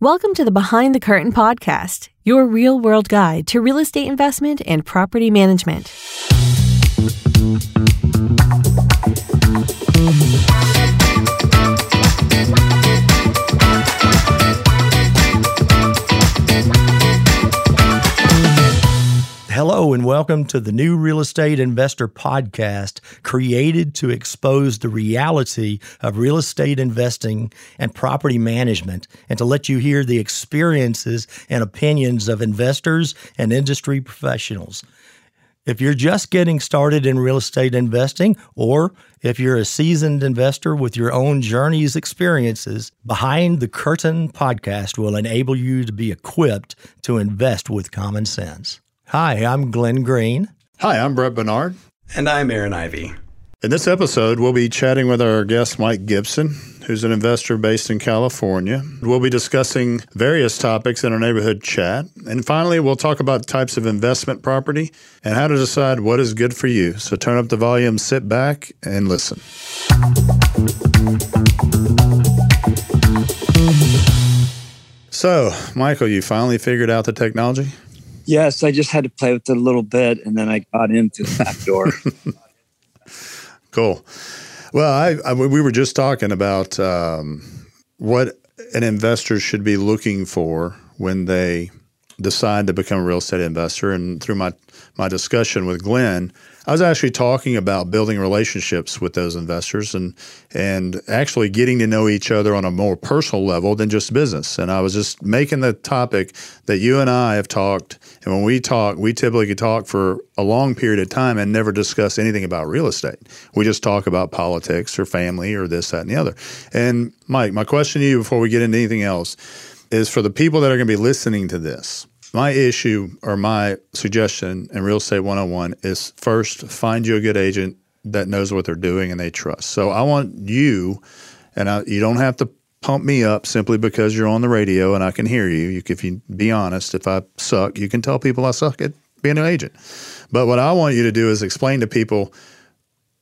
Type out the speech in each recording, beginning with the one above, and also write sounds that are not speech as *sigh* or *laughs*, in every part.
Welcome to the Behind the Curtain podcast, your real world guide to real estate investment and property management. Welcome to the new Real Estate Investor Podcast, created to expose the reality of real estate investing and property management, and to let you hear the experiences and opinions of investors and industry professionals. If you're just getting started in real estate investing, or if you're a seasoned investor with your own journeys experiences, Behind the Curtain podcast will enable you to be equipped to invest with common sense. Hi, I'm Glenn Green. Hi, I'm Brett Bernard. And I'm Aaron Ivy. In this episode, we'll be chatting with our guest, Mike Gibson, who's an investor based in California. We'll be discussing various topics in our neighborhood chat. And finally, we'll talk about types of investment property and how to decide what is good for you. So turn up the volume, sit back, and listen. So, Michael, you finally figured out the technology? Yes, I just had to play with it a little bit, and then I got into the back door. *laughs* cool. Well, I, I, we were just talking about um, what an investor should be looking for when they decide to become a real estate investor. And through my my discussion with Glenn, I was actually talking about building relationships with those investors and and actually getting to know each other on a more personal level than just business. And I was just making the topic that you and I have talked, and when we talk, we typically talk for a long period of time and never discuss anything about real estate. We just talk about politics or family or this, that, and the other. And Mike, my question to you before we get into anything else is for the people that are going to be listening to this my issue or my suggestion in Real Estate 101 is first find you a good agent that knows what they're doing and they trust. So I want you, and I, you don't have to pump me up simply because you're on the radio and I can hear you. you. If you be honest, if I suck, you can tell people I suck at being an agent. But what I want you to do is explain to people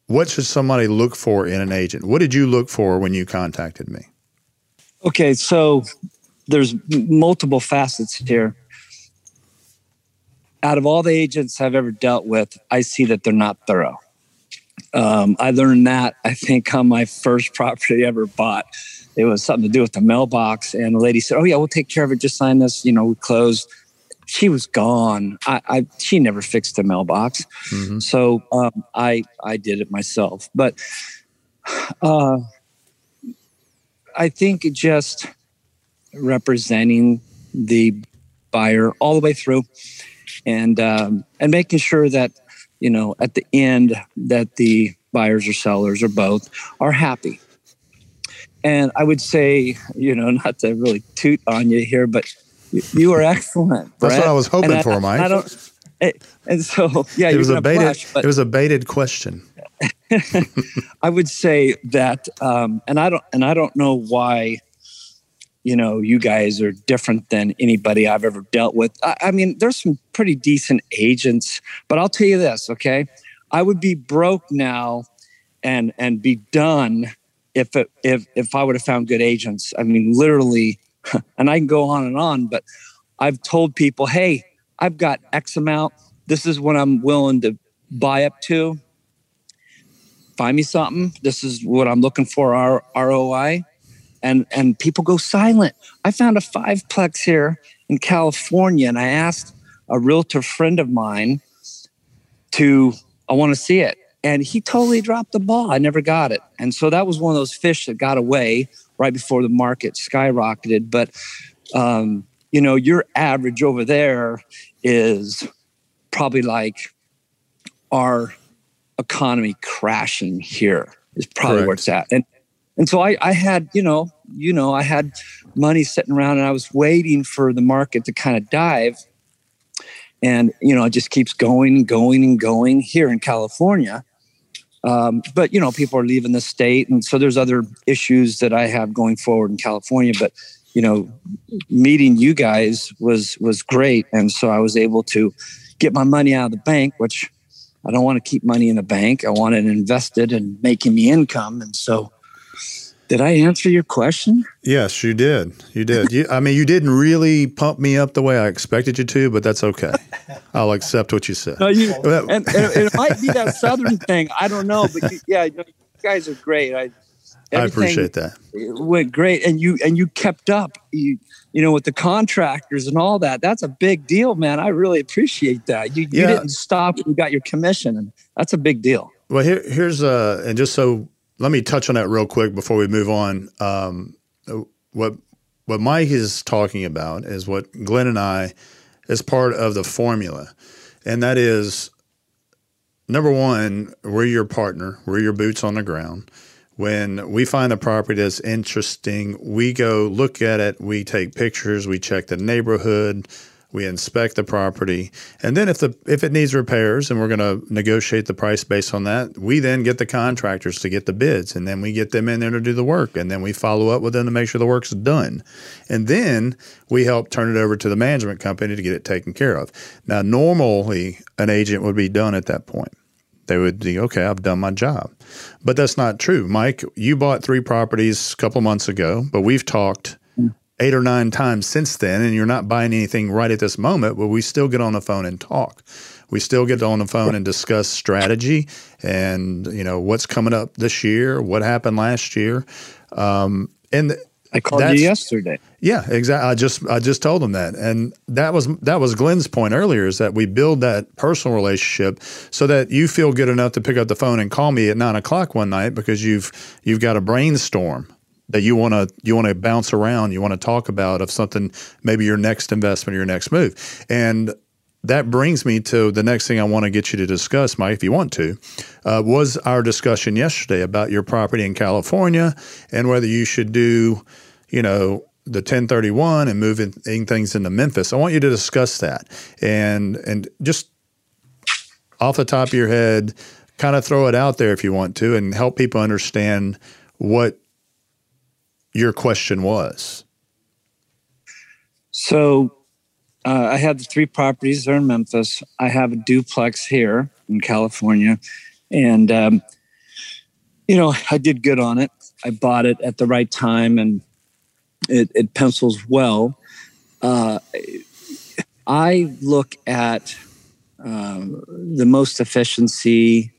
what should somebody look for in an agent. What did you look for when you contacted me? Okay, so there's multiple facets here out of all the agents I've ever dealt with, I see that they're not thorough. Um, I learned that I think on my first *laughs* property I ever bought. It was something to do with the mailbox, and the lady said, "Oh yeah, we'll take care of it. Just sign this." You know, we closed. She was gone. I, I she never fixed the mailbox, mm-hmm. so um, I I did it myself. But *sighs* uh, I think just representing the buyer all the way through and um, and making sure that you know at the end that the buyers or sellers or both are happy. And I would say, you know, *laughs* not to really toot on you here, but you, you are excellent. That's what I was hoping for, Mike. I don't. And so, *laughs* yeah, it was a baited. Flash, it was a baited question. *laughs* I would say that, um, and I don't, and I don't know why you know, you guys are different than anybody I've ever dealt with. I, I, mean, there's some pretty decent agents, but I'll tell you this, okay? I would be broke now and and be done if it, if if I would have found good agents. I mean, literally, *laughs* and I can go on and on, but I've told people, hey, I've got X amount. This is what I'm willing to buy up to. Find me something. This is what I'm looking for. Our ROI and and people go silent. I found a fiveplex here in California, and I asked a realtor friend of mine to I want to see it, and he totally dropped the ball. I never got it, and so that was one of those fish that got away right before the market skyrocketed. But um, you know, your average over there is probably like our economy crashing here is probably Correct. where it's at. And and so I, I had, you know, you know, I had money sitting around and I was waiting for the market to kind of dive. And, you know, it just keeps going and going and going here in California. Um, but, you know, people are leaving the state. And so there's other issues that I have going forward in California. But, you know, meeting you guys was was great. And so I was able to get my money out of the bank, which I don't want to keep money in the bank. I want it invested and making me income. And so Did I answer your question? Yes, you did. You did. You, I mean, you didn't really pump me up the way I expected you to, but that's okay. I'll accept what you said. No, you, and, and, it might be that southern thing. I don't know, but you, yeah, you guys are great. I I appreciate that. Went great, and you and you kept up. You you know with the contractors and all that. That's a big deal, man. I really appreciate that. You, yeah. you didn't stop. You got your commission, and that's a big deal. Well, here, here's uh, and just so let me touch on that real quick before we move on. Um, what what Mike is talking about is what Glenn and I is part of the formula, and that is number one, we're your partner, we're your boots on the ground. When we find a property that's interesting, we go look at it, we take pictures, we check the neighborhood, we inspect the property, and then if the if it needs repairs, and we're going to negotiate the price based on that, we then get the contractors to get the bids, and then we get them in there to do the work, and then we follow up with them to make sure the work's done, and then we help turn it over to the management company to get it taken care of. Now, normally an agent would be done at that point. They would be okay. I've done my job, but that's not true, Mike. You bought three properties a couple months ago, but we've talked eight or nine times since then, and you're not buying anything right at this moment, but we still get on the phone and talk. We still get on the phone and discuss strategy and you know what's coming up this year, what happened last year, um, and I called you yesterday. Yeah, exactly. I just I just told them that, and that was that was Glenn's point earlier is that we build that personal relationship so that you feel good enough to pick up the phone and call me at nine o'clock one night because you've you've got a brainstorm that you want to you want to bounce around, you want to talk about of something maybe your next investment or your next move. And that brings me to the next thing I want to get you to discuss, Mike, if you want to, uh, was our discussion yesterday about your property in California and whether you should do, you know, the 1031 and moving things into Memphis. I want you to discuss that and and just off the top of your head, kind of throw it out there if you want to, and help people understand what your question was. So uh, I have the three properties there in Memphis. I have a duplex here in California. And, um, you know, I did good on it. I bought it at the right time and it, it pencils well. Uh, I look at uh, the most efficiency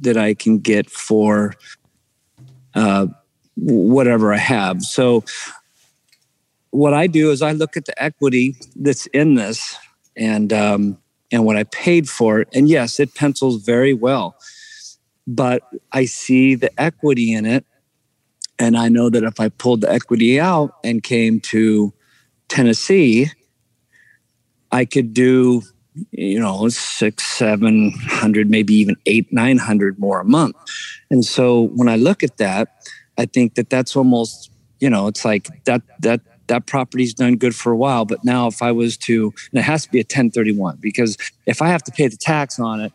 that I can get for uh, whatever I have. So what I do is I look at the equity that's in this and um, and what I paid for it. And yes, it pencils very well, but I see the equity in it, and I know that if I pulled the equity out and came to Tennessee, I could do you know six seven hundred maybe even eight nine hundred more a month and so when i look at that I think that that's almost, you know, it's like that, that, that property's done good for a while. But now if I was to, and it has to be a 1031 because if I have to pay the tax on it,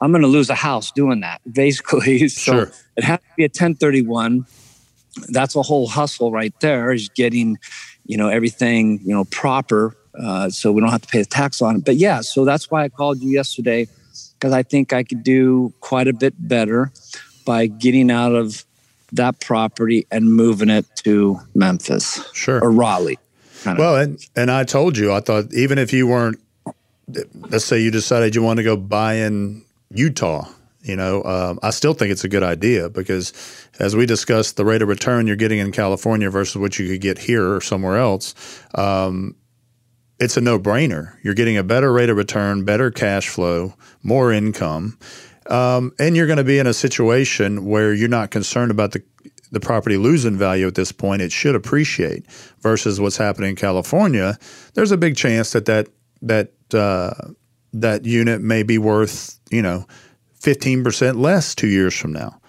I'm going to lose a house doing that *laughs* basically. so sure. it has to be a 1031. That's a whole hustle right there is getting, you know, everything, you know, proper. Uh, so we don't have to pay the tax on it. But yeah, so that's why I called you yesterday because I think I could do quite a bit better by getting out of that property and moving it to Memphis, sure, or Raleigh. Well, and and I told you, I thought even if you weren't, let's say you decided you want to go buy in Utah, you know, um, I still think it's a good idea because, as we discussed, the rate of return you're getting in California versus what you could get here or somewhere else. Um, it's a no brainer. You're getting a better rate of return, better cash flow, more income. Um, and you're going to be in a situation where you're not concerned about the the property losing value at this point. It should appreciate versus what's happening in California. There's a big chance that that that uh, that unit may be worth you know 15 percent less two years from now,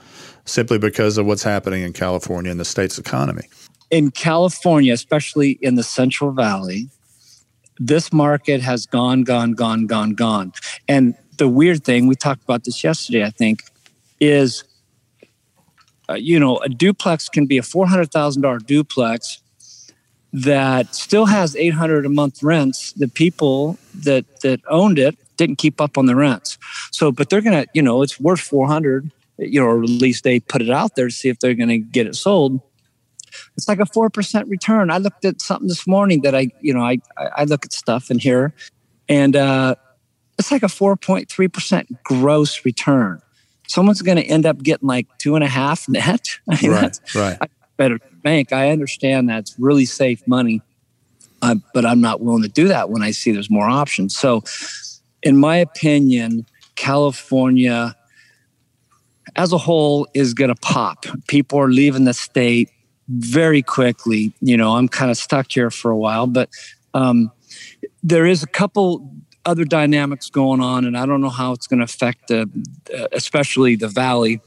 simply because of what's happening in California and the state's economy. In California, especially in the Central Valley, this market has gone, gone, gone, gone, gone, and the weird thing, we talked about this yesterday, I think, is uh, you know, a duplex can be a $400,000 duplex that still has 800 a month rents. The people that that owned it didn't keep up on the rents. So, but they're to, you know, it's worth 400, you know, or at least they put it out there to see if they're to get it sold. It's like a four percent return. I looked at something this morning that I, you know, I I look at stuff in here, and uh, it's like a four point three percent gross return. Someone's going to end up getting like two and a half net. *laughs* I mean, right, right. I better bank. I understand that's really safe money, uh, but I'm not willing to do that when I see there's more options. So, in my opinion, California as a whole is going to pop. People are leaving the state very quickly. You know, I'm kind of stuck here for a while, but um, there is a couple other dynamics going on, and I don't know how it's going to affect the, uh, especially the valley.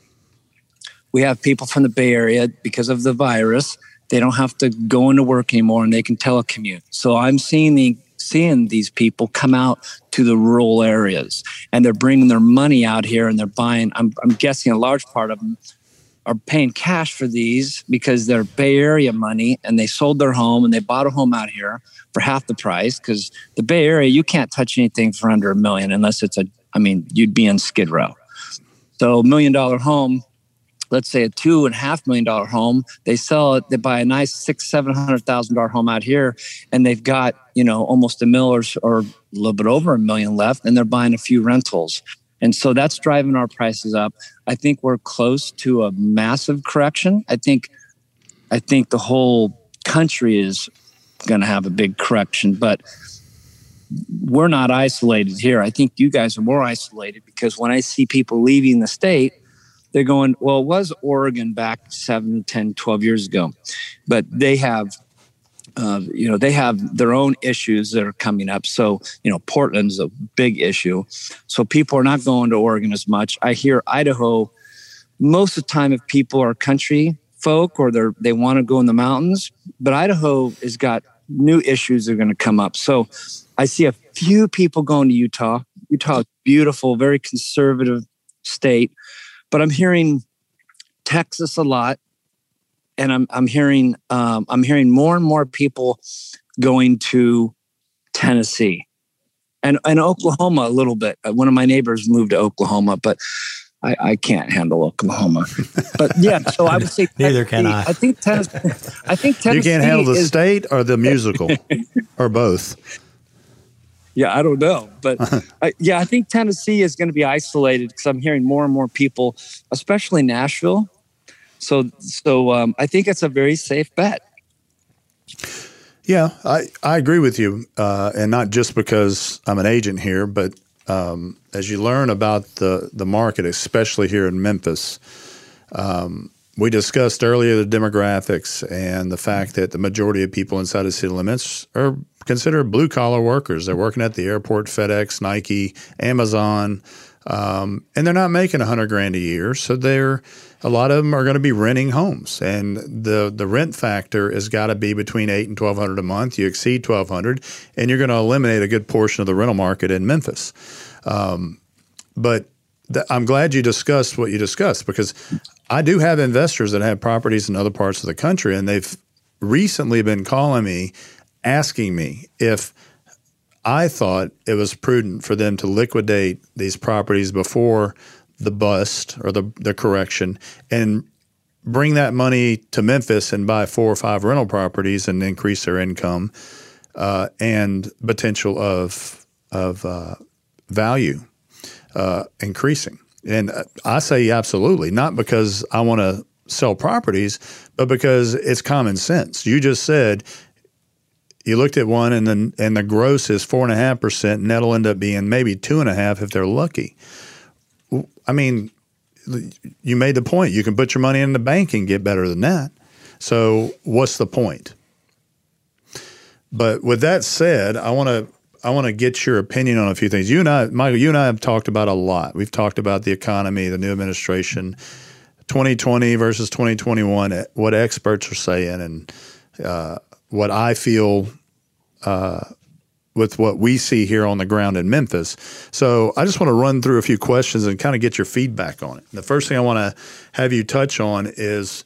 We have people from the Bay Area because of the virus. They don't have to go into work anymore, and they can telecommute. So I'm seeing the seeing these people come out to the rural areas and they're bringing their money out here and they're buying I'm, I'm guessing a large part of them are paying cash for these because they're bay area money and they sold their home and they bought a home out here for half the price because the bay area you can't touch anything for under a million unless it's a i mean you'd be in skid row so million dollar home let's say a two and a half million dollar home, they sell it, they buy a nice six, seven hundred thousand dollar home out here, and they've got, you know, almost a mill or, or a little bit over a million left, and they're buying a few rentals. And so that's driving our prices up. I think we're close to a massive correction. I think I think the whole country is going to have a big correction, but we're not isolated here. I think you guys are more isolated because when I see people leaving the state, they're going, well, it was Oregon back 7, 10, 12 years ago, but they have, uh, you know, they have their own issues that are coming up. So, you know, Portland's a big issue. So people are not going to Oregon as much. I hear Idaho, most of the time, if people are country folk or they're, they want to go in the mountains, but Idaho has got new issues that are going to come up. So I see a few people going to Utah. Utah beautiful, very conservative state but I'm hearing Texas a lot, and I'm I'm hearing um, I'm hearing more and more people going to Tennessee and and Oklahoma a little bit. Uh, one of my neighbors moved to Oklahoma, but I, I can't handle Oklahoma. *laughs* But yeah, so I would say *laughs* neither can I. I think Tennessee. I think Tennessee. You can't handle the is, state or the musical, *laughs* or both. Yeah, I don't know, but I, yeah, I think Tennessee is going to be isolated because I'm hearing more and more people, especially Nashville. So, so um, I think it's a very safe bet. Yeah, I, I agree with you, uh, and not just because I'm an agent here, but um, as you learn about the the market, especially here in Memphis, um, we discussed earlier the demographics and the fact that the majority of people inside the city limits are considered blue collar workers. They're working at the airport, FedEx, Nike, Amazon, um, and they're not making a hundred grand a year. So they're a lot of them are going to be renting homes, and the the rent factor has got to be between eight and twelve hundred a month. You exceed twelve hundred, and you're going to eliminate a good portion of the rental market in Memphis. Um, but th- I'm glad you discussed what you discussed because I do have investors that have properties in other parts of the country, and they've recently been calling me asking me if I thought it was prudent for them to liquidate these properties before the bust or the, the correction and bring that money to Memphis and buy four or five rental properties and increase their income uh, and potential of of uh, value uh, increasing. And I say absolutely, not because I want to sell properties, but because it's common sense. You just said you looked at one and then and the gross is four and a half percent, and that'll end up being maybe two and a half if they're lucky. I mean, you made the point. You can put your money in the bank and get better than that. So what's the point? But with that said, I want to I want to get your opinion on a few things. You and I, Michael, you and I have talked about a lot. We've talked about the economy, the new administration, 2020 versus 2021, what experts are saying, and uh, what I feel uh, with what we see here on the ground in Memphis. So I just want to run through a few questions and kind of get your feedback on it. The first thing I want to have you touch on is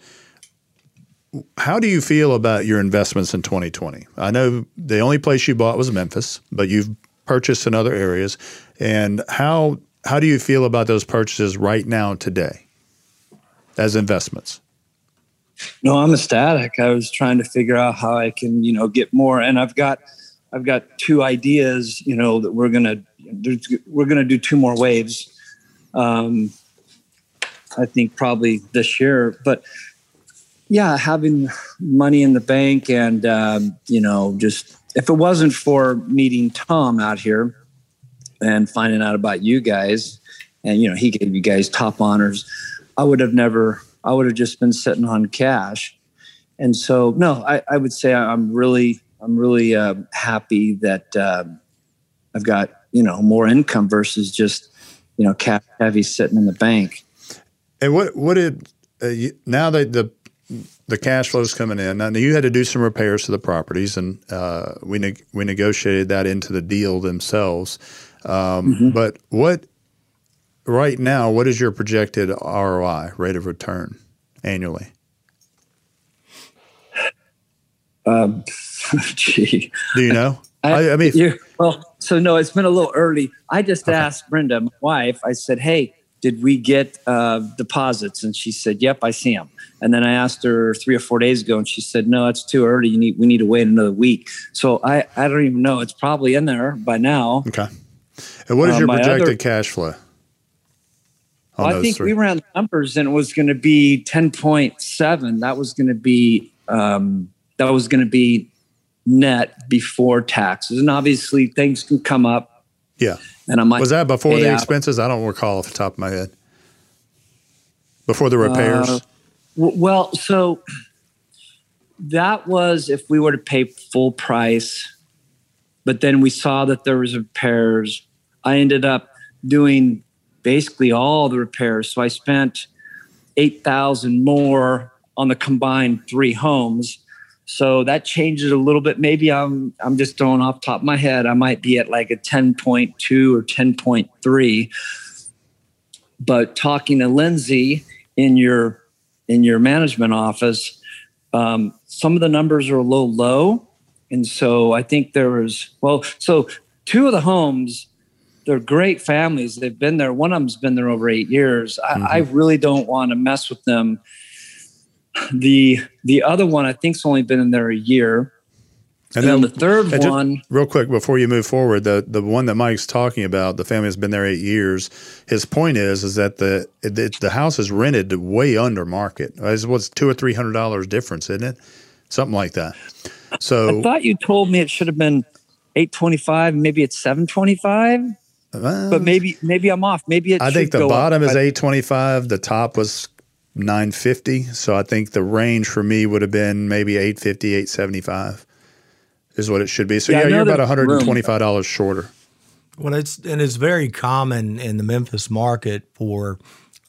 how do you feel about your investments in 2020? I know the only place you bought was Memphis, but you've purchased in other areas. And how how do you feel about those purchases right now today as investments? No, I'm ecstatic. I was trying to figure out how I can, you know, get more, and I've got, I've got two ideas, you know, that we're gonna, we're gonna do two more waves. Um, I think probably this year, but yeah, having money in the bank and um, you know, just if it wasn't for meeting Tom out here and finding out about you guys, and you know, he gave you guys top honors, I would have never. I would have just been sitting on cash. And so, no, I, I would say I'm really, I'm really uh, happy that uh, I've got you know more income versus just you know cash heavy sitting in the bank. And what what did uh, you, now that the the cash flow's coming in. Now you had to do some repairs to the properties, and uh, we ne- we negotiated that into the deal themselves. Um, mm-hmm. But what right now? What is your projected ROI rate of return annually? Um, gee, do you know? I, I mean, well, so no, it's been a little early. I just okay. asked Brenda, my wife. I said, "Hey, did we get uh, deposits?" And she said, "Yep, I see them." And then I asked her three or four days ago, and she said, "No, it's too early. You need we need to wait another week." So I I don't even know. It's probably in there by now. Okay. And what is uh, your projected other, cash flow? Well, I think three? we ran numbers, and it was going to be ten point seven. That was going to be um, that was going to be net before taxes, and obviously things can come up. Yeah. And I might was that before the expenses? I don't recall off the top of my head. Before the repairs. Uh, well, so that was if we were to pay full price, but then we saw that there was repairs. I ended up doing basically all the repairs. So I spent 8,000 more on the combined three homes. So that changes a little bit. Maybe I'm I'm just throwing off top of my head. I might be at like a 10.2 or 10.3. But talking to Lindsay in your in your management office, um, some of the numbers are a little low. And so I think there was, well, so two of the homes, they're great families. They've been there. One of them's been there over eight years. Mm-hmm. I, I really don't want to mess with them. The the other one, I think's only been in there a year. And, and then, the third one, real quick before you move forward, the the one that Mike's talking about, the family has been there eight years. His point is is that the the, the house is rented way under market. It's what's two or three hundred dollars difference, isn't it? Something like that. So I thought you told me it should have been eight twenty five. Maybe it's seven twenty five. Uh, but maybe maybe I'm off. Maybe. I think the bottom up. is eight twenty five. The top was 950 so i think the range for me would have been maybe 850 875 is what it should be. So yeah, yeah you're about $125 room. shorter. Well, it's and it's very common in the Memphis market for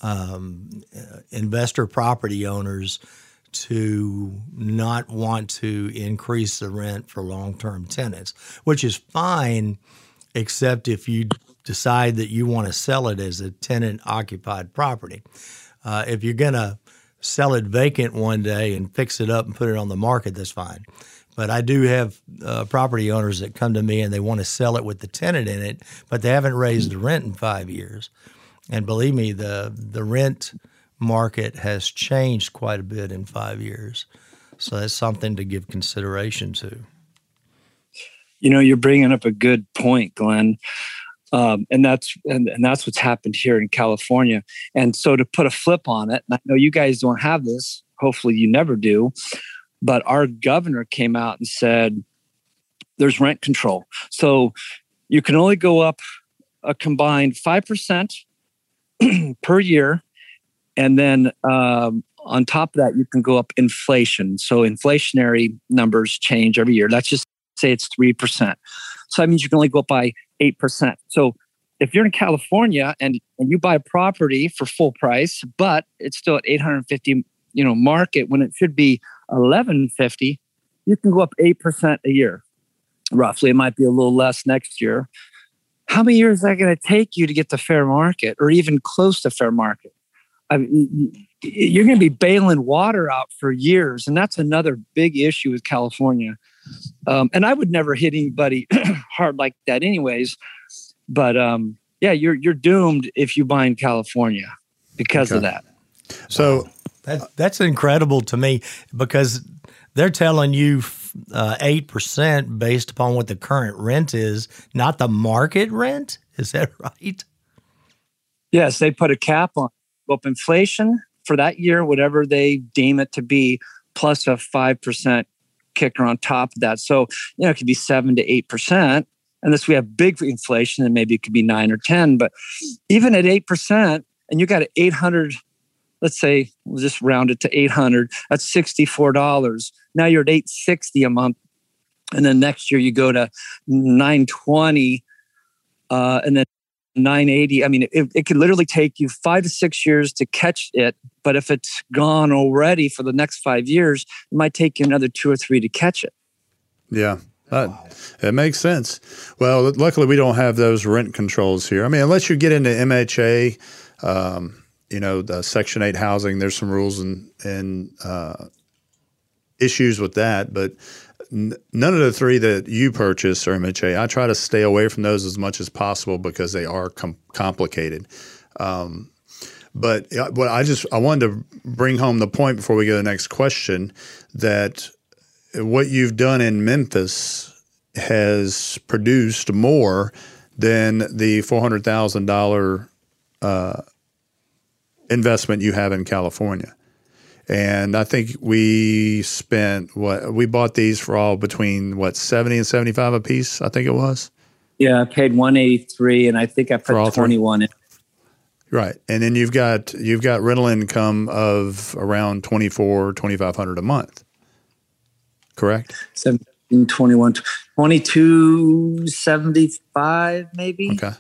um, investor property owners to not want to increase the rent for long-term tenants, which is fine, except if you decide that you want to sell it as a tenant-occupied property. Uh, if you're going to sell it vacant one day and fix it up and put it on the market, that's fine. But I do have uh, property owners that come to me and they want to sell it with the tenant in it, but they haven't raised the rent in five years. And believe me, the the rent market has changed quite a bit in five years. So that's something to give consideration to. You know, you're bringing up a good point, Glenn. Um, and that's and, and that's what's happened here in California. And so to put a flip on it, I know you guys don't have this. Hopefully, you never do. But our governor came out and said there's rent control. So you can only go up a combined 5% *clears throat* per year. And then um, on top of that, you can go up inflation. So inflationary numbers change every year. Let's just say it's 3%. So that means you can only go up by 8%. So if you're in California and, and you buy a property for full price, but it's still at 850, you know, market when it should be 1150, you can go up 8% a year, roughly. It might be a little less next year. How many years is that going to take you to get to fair market or even close to fair market? I mean, you're going to be bailing water out for years. And that's another big issue with California. Um, and I would never hit anybody *clears throat* hard like that, anyways. But um, yeah, you're you're doomed if you buy in California because okay. of that. So That, that's incredible to me because they're telling you uh, eight percent based upon what the current rent is, not the market rent. Is that *laughs* right? Yes, they put a cap on up inflation for that year, whatever they deem it to be, plus a five percent kicker on top of that. So you know it could be seven to eight percent. Unless we have big inflation, then maybe it could be nine or ten. But even at eight percent, and you got an eight hundred let's say we'll just round it to 800 that's $64 now you're at 860 a month and then next year you go to 920 uh, and then 980 i mean it, it could literally take you five to six years to catch it but if it's gone already for the next five years it might take you another two or three to catch it yeah it makes sense. Well, luckily we don't have those rent controls here. I mean, unless you get into MHA, um, you know, the Section Eight housing. There's some rules and and uh, issues with that, but n- none of the three that you purchase are MHA. I try to stay away from those as much as possible because they are com- complicated. Um, but what I just I wanted to bring home the point before we go to the next question that what you've done in Memphis has produced more than the four hundred thousand uh, investment you have in California. And I think we spent what we bought these for all between what 70 and 75 a piece, I think it was. Yeah, I paid 183 and I think I put 21 in. Right. And then you've got you've got rental income of around 24 2500 a month. Correct? 17 21 22 75 maybe. Okay.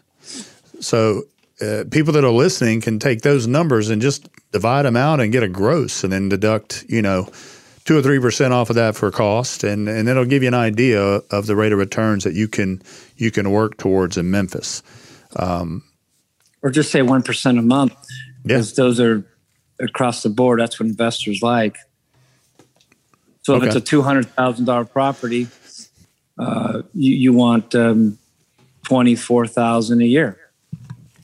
So uh, people that are listening can take those numbers and just divide them out and get a gross and then deduct, you know, two or three percent off of that for cost, and and it'll give you an idea of the rate of returns that you can you can work towards in Memphis. Um, or just say one percent a month, because yeah. those are across the board. That's what investors like. So if okay. it's a two hundred thousand dollar property, uh, you, you want um, twenty four thousand a year.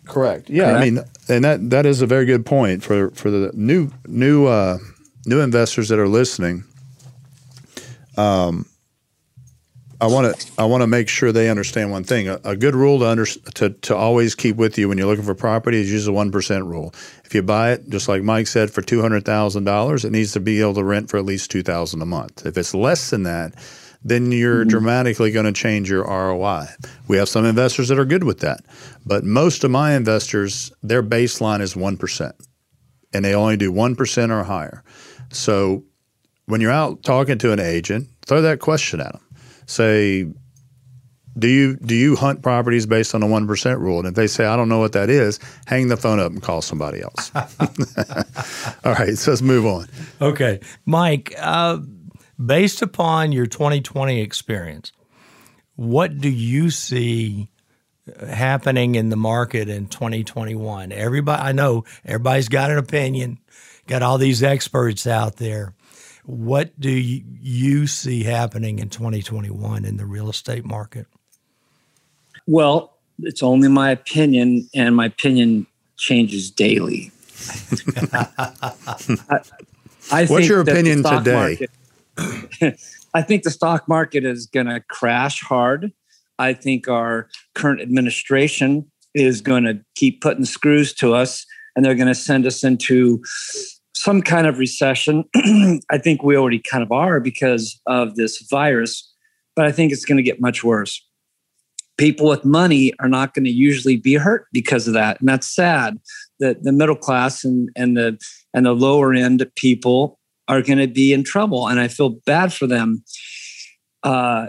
Correct. Yeah, Correct. I mean, and that that is a very good point for for the new new uh, new investors that are listening. Um, I want to I want to make sure they understand one thing. A, a good rule to, under, to to always keep with you when you're looking for property is use the one percent rule. If you buy it, just like Mike said, for two hundred thousand dollars, it needs to be able to rent for at least two thousand a month. If it's less than that, then you're mm-hmm. dramatically going to change your ROI. We have some investors that are good with that, but most of my investors, their baseline is 1%, and they only do 1% or higher. So when you're out talking to an agent, throw that question at them. Say, do you do you hunt properties based on a one percent rule? And if they say I don't know what that is, hang the phone up and call somebody else. *laughs* *laughs* All right, so let's move on. Okay, Mike. Uh, based upon your 2020 experience, what do you see happening in the market in 2021? Everybody, I know everybody's got an opinion, got all these experts out there. What do you see happening in 2021 in the real estate market? Well, it's only my opinion, and my opinion changes daily. *laughs* I, I What's your opinion today? Market, *coughs* I think the stock market is going to crash hard. I think our current administration is going to keep putting screws to us and they're going to send us into some kind of recession. *clears throat* I think we already kind of are because of this virus, but I think it's going to get much worse. People with money are not going to usually be hurt because of that. And that's sad that the middle class and, and the and the lower end people are going to be in trouble, and I feel bad for them. Uh,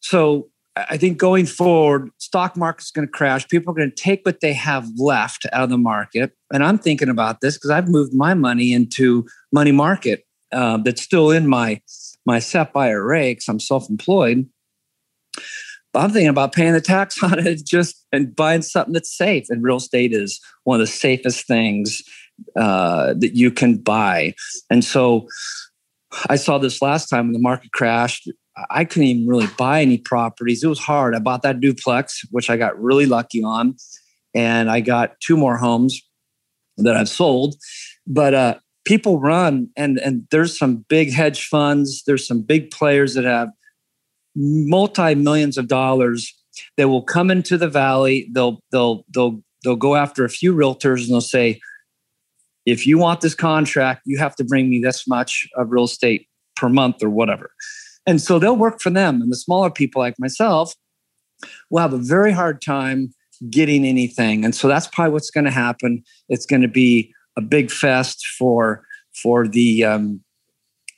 so I think going forward, stock market's going to crash. People are going to take what they have left out of the market, and I'm thinking about this because I've moved my money into money market uh, that's still in my my SEP IRA because I'm self-employed. But I'm thinking about paying the tax *laughs* on it just and buying something that's safe. And real estate is one of the safest things uh, that you can buy. And so I saw this last time when the market crashed. I couldn't even really buy any properties. It was hard. I bought that duplex, which I got really lucky on. And I got two more homes that I've sold. But uh, people run and and there's some big hedge funds there's some big players that have multi millions of dollars that will come into the valley they'll they'll they'll they'll go after a few realtors and they'll say if you want this contract you have to bring me this much of real estate per month or whatever. And so they'll work for them. And the smaller people like myself will have a very hard time getting anything. And so that's probably what's going to happen. It's going to be a big fest for for the um,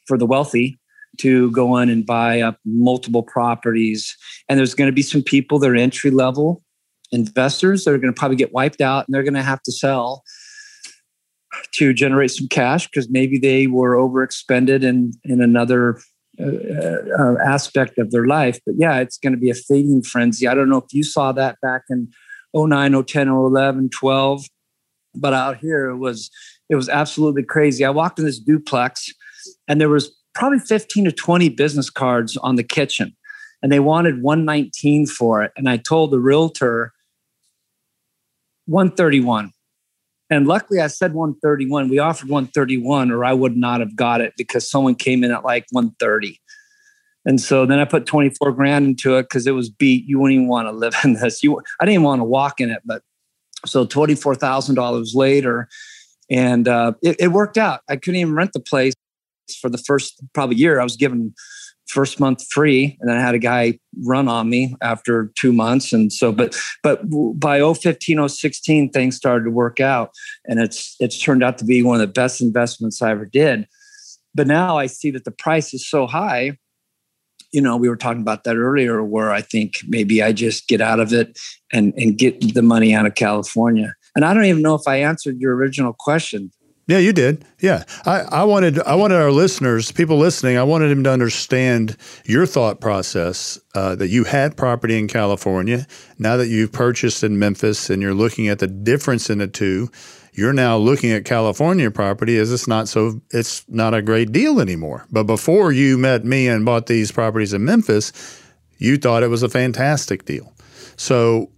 for the wealthy to go in and buy up multiple properties. And there's going to be some people that are entry level investors that are going to probably get wiped out and they're going to have to sell to generate some cash because maybe they were overexpended in in another uh, uh, aspect of their life. But yeah, it's going to be a fading frenzy. I don't know if you saw that back in 09, 010, 011, 12 but out here it was it was absolutely crazy. I walked in this duplex and there was probably 15 to 20 business cards on the kitchen and they wanted 119 for it and I told the realtor 131. And luckily I said 131. We offered 131 or I would not have got it because someone came in at like 130. And so then I put 24 grand into it because it was beat. You wouldn't even want to *laughs* live in this. You I didn't even want to walk in it, but so $24,000 later. And uh, it, it, worked out. I couldn't even rent the place for the first probably year. I was given first month free and then I had a guy run on me after two months. And so, but, but by 015, 016, things started to work out and it's, it's turned out to be one of the best investments I ever did. But now I see that the price is so high you know, we were talking about that earlier, where I think maybe I just get out of it and, and get the money out of California. And I don't even know if I answered your original question. Yeah, you did. Yeah, I, I wanted I wanted our listeners, people listening, I wanted them to understand your thought process uh, that you had property in California. Now that you've purchased in Memphis, and you're looking at the difference in the two, you're now looking at California property as it's not so it's not a great deal anymore. But before you met me and bought these properties in Memphis, you thought it was a fantastic deal. So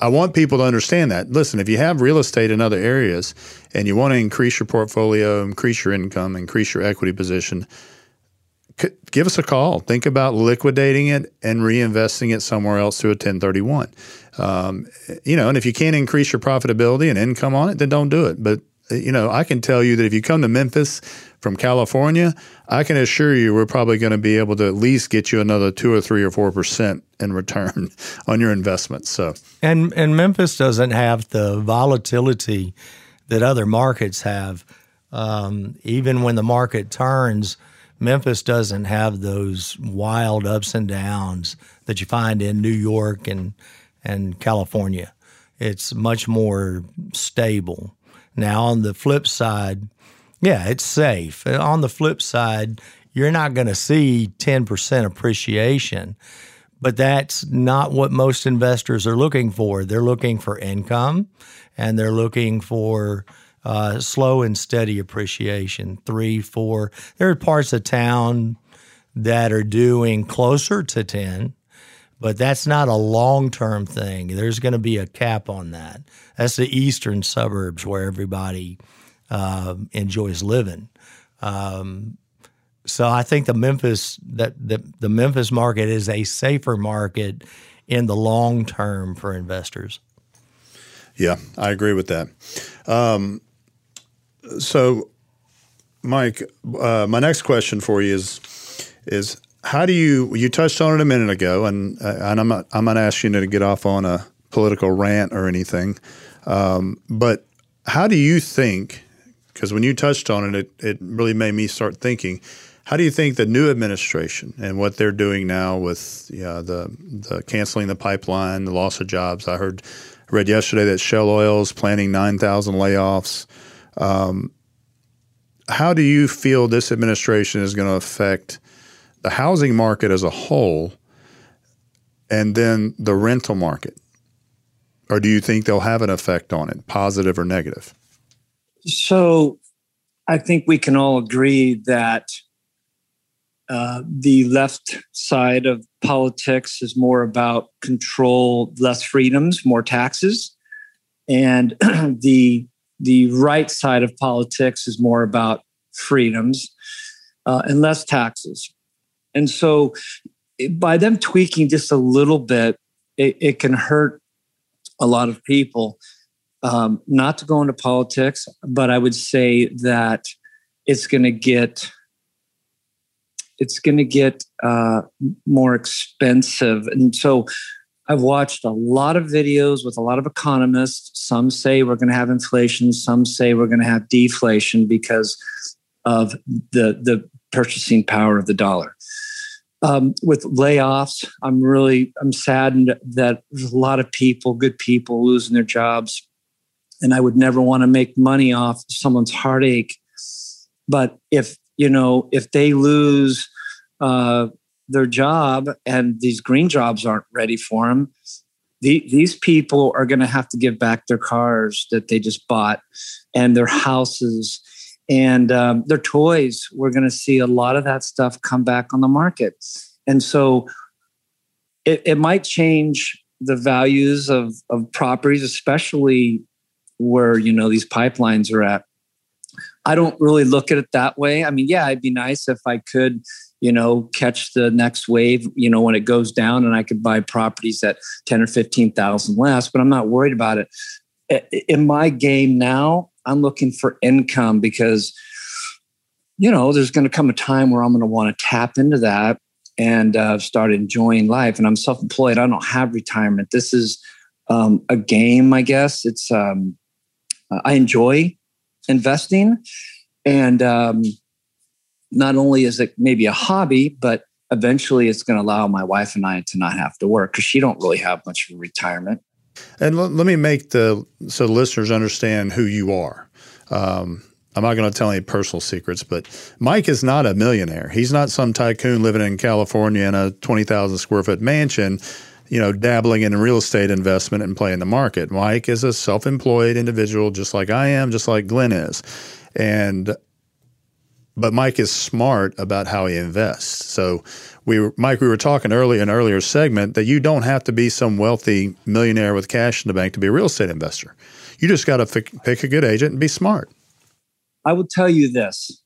I want people to understand that. Listen, if you have real estate in other areas and you want to increase your portfolio, increase your income, increase your equity position, give us a call. Think about liquidating it and reinvesting it somewhere else through a 1031. Um, you know, and if you can't increase your profitability and income on it, then don't do it. But you know, I can tell you that if you come to Memphis from California, I can assure you we're probably going to be able to at least get you another two or three or four percent in return *laughs* on your investment. So, and and Memphis doesn't have the volatility that other markets have. Um, even when the market turns, Memphis doesn't have those wild ups and downs that you find in New York and and California. It's much more stable. Now, on the flip side, yeah, it's safe. On the flip side, you're not going to see 10% appreciation, but that's not what most investors are looking for. They're looking for income and they're looking for uh, slow and steady appreciation three, four. There are parts of town that are doing closer to 10 but that's not a long term thing. There's going to be a cap on that. That's the eastern suburbs where everybody uh, enjoys living. Um, so I think the Memphis that the, the Memphis market is a safer market in the long term for investors. Yeah, I agree with that. Um, so, Mike, uh, my next question for you is is how do you you touched on it a minute ago, and uh, and I'm not I'm not asking you to get off on a political rant or anything, um, but how do you think? Because when you touched on it, it, it really made me start thinking. How do you think the new administration and what they're doing now with yeah, the the canceling the pipeline, the loss of jobs? I heard read yesterday that Shell Oil is planning nine thousand layoffs. Um, how do you feel this administration is going to affect the housing market as a whole and then the rental market? Or do you think they'll have an effect on it, positive or negative? So I think we can all agree that uh, the left side of politics is more about control, less freedoms, more taxes, and *clears throat* the the right side of politics is more about freedoms uh, and less taxes. And so, by them tweaking just a little bit, it, it can hurt a lot of people. Um, not to go into politics, but I would say that it's going to get it's going to get uh, more expensive, and so I've watched a lot of videos with a lot of economists. Some say we're going to have inflation. Some say we're going to have deflation because of the the purchasing power of the dollar. Um, with layoffs, I'm really I'm saddened that a lot of people, good people, losing their jobs, and I would never want to make money off someone's heartache. But if you know if they lose uh, their job and these green jobs aren't ready for them, the, these people are going to have to give back their cars that they just bought and their houses and um, their toys. We're going to see a lot of that stuff come back on the market. And so it, it might change the values of, of properties, especially where, you know, these pipelines are at. I don't really look at it that way. I mean, yeah, it'd be nice if I could, you know, catch the next wave, you know, when it goes down and I could buy properties at 10 or 15,000 less, but I'm not worried about it. In my game now, I'm looking for income because, you know, there's going to come a time where I'm going to want to tap into that and uh, start enjoying life. And I'm self employed. I don't have retirement. This is um, a game, I guess. It's, um, I enjoy investing. And um, not only is it maybe a hobby, but eventually it's going to allow my wife and I to not have to work because she don't really have much of a retirement. And l- let me make the so the listeners understand who you are. Um, I'm not going to tell any personal secrets, but Mike is not a millionaire. He's not some tycoon living in California in a 20,000 square foot mansion, you know, dabbling in real estate investment and playing the market. Mike is a self employed individual, just like I am, just like Glenn is. And but Mike is smart about how he invests. So we Mike, we were talking earlier in earlier segment that you don't have to be some wealthy millionaire with cash in the bank to be a real estate investor. You just got to f- pick a good agent and be smart. I will tell you this.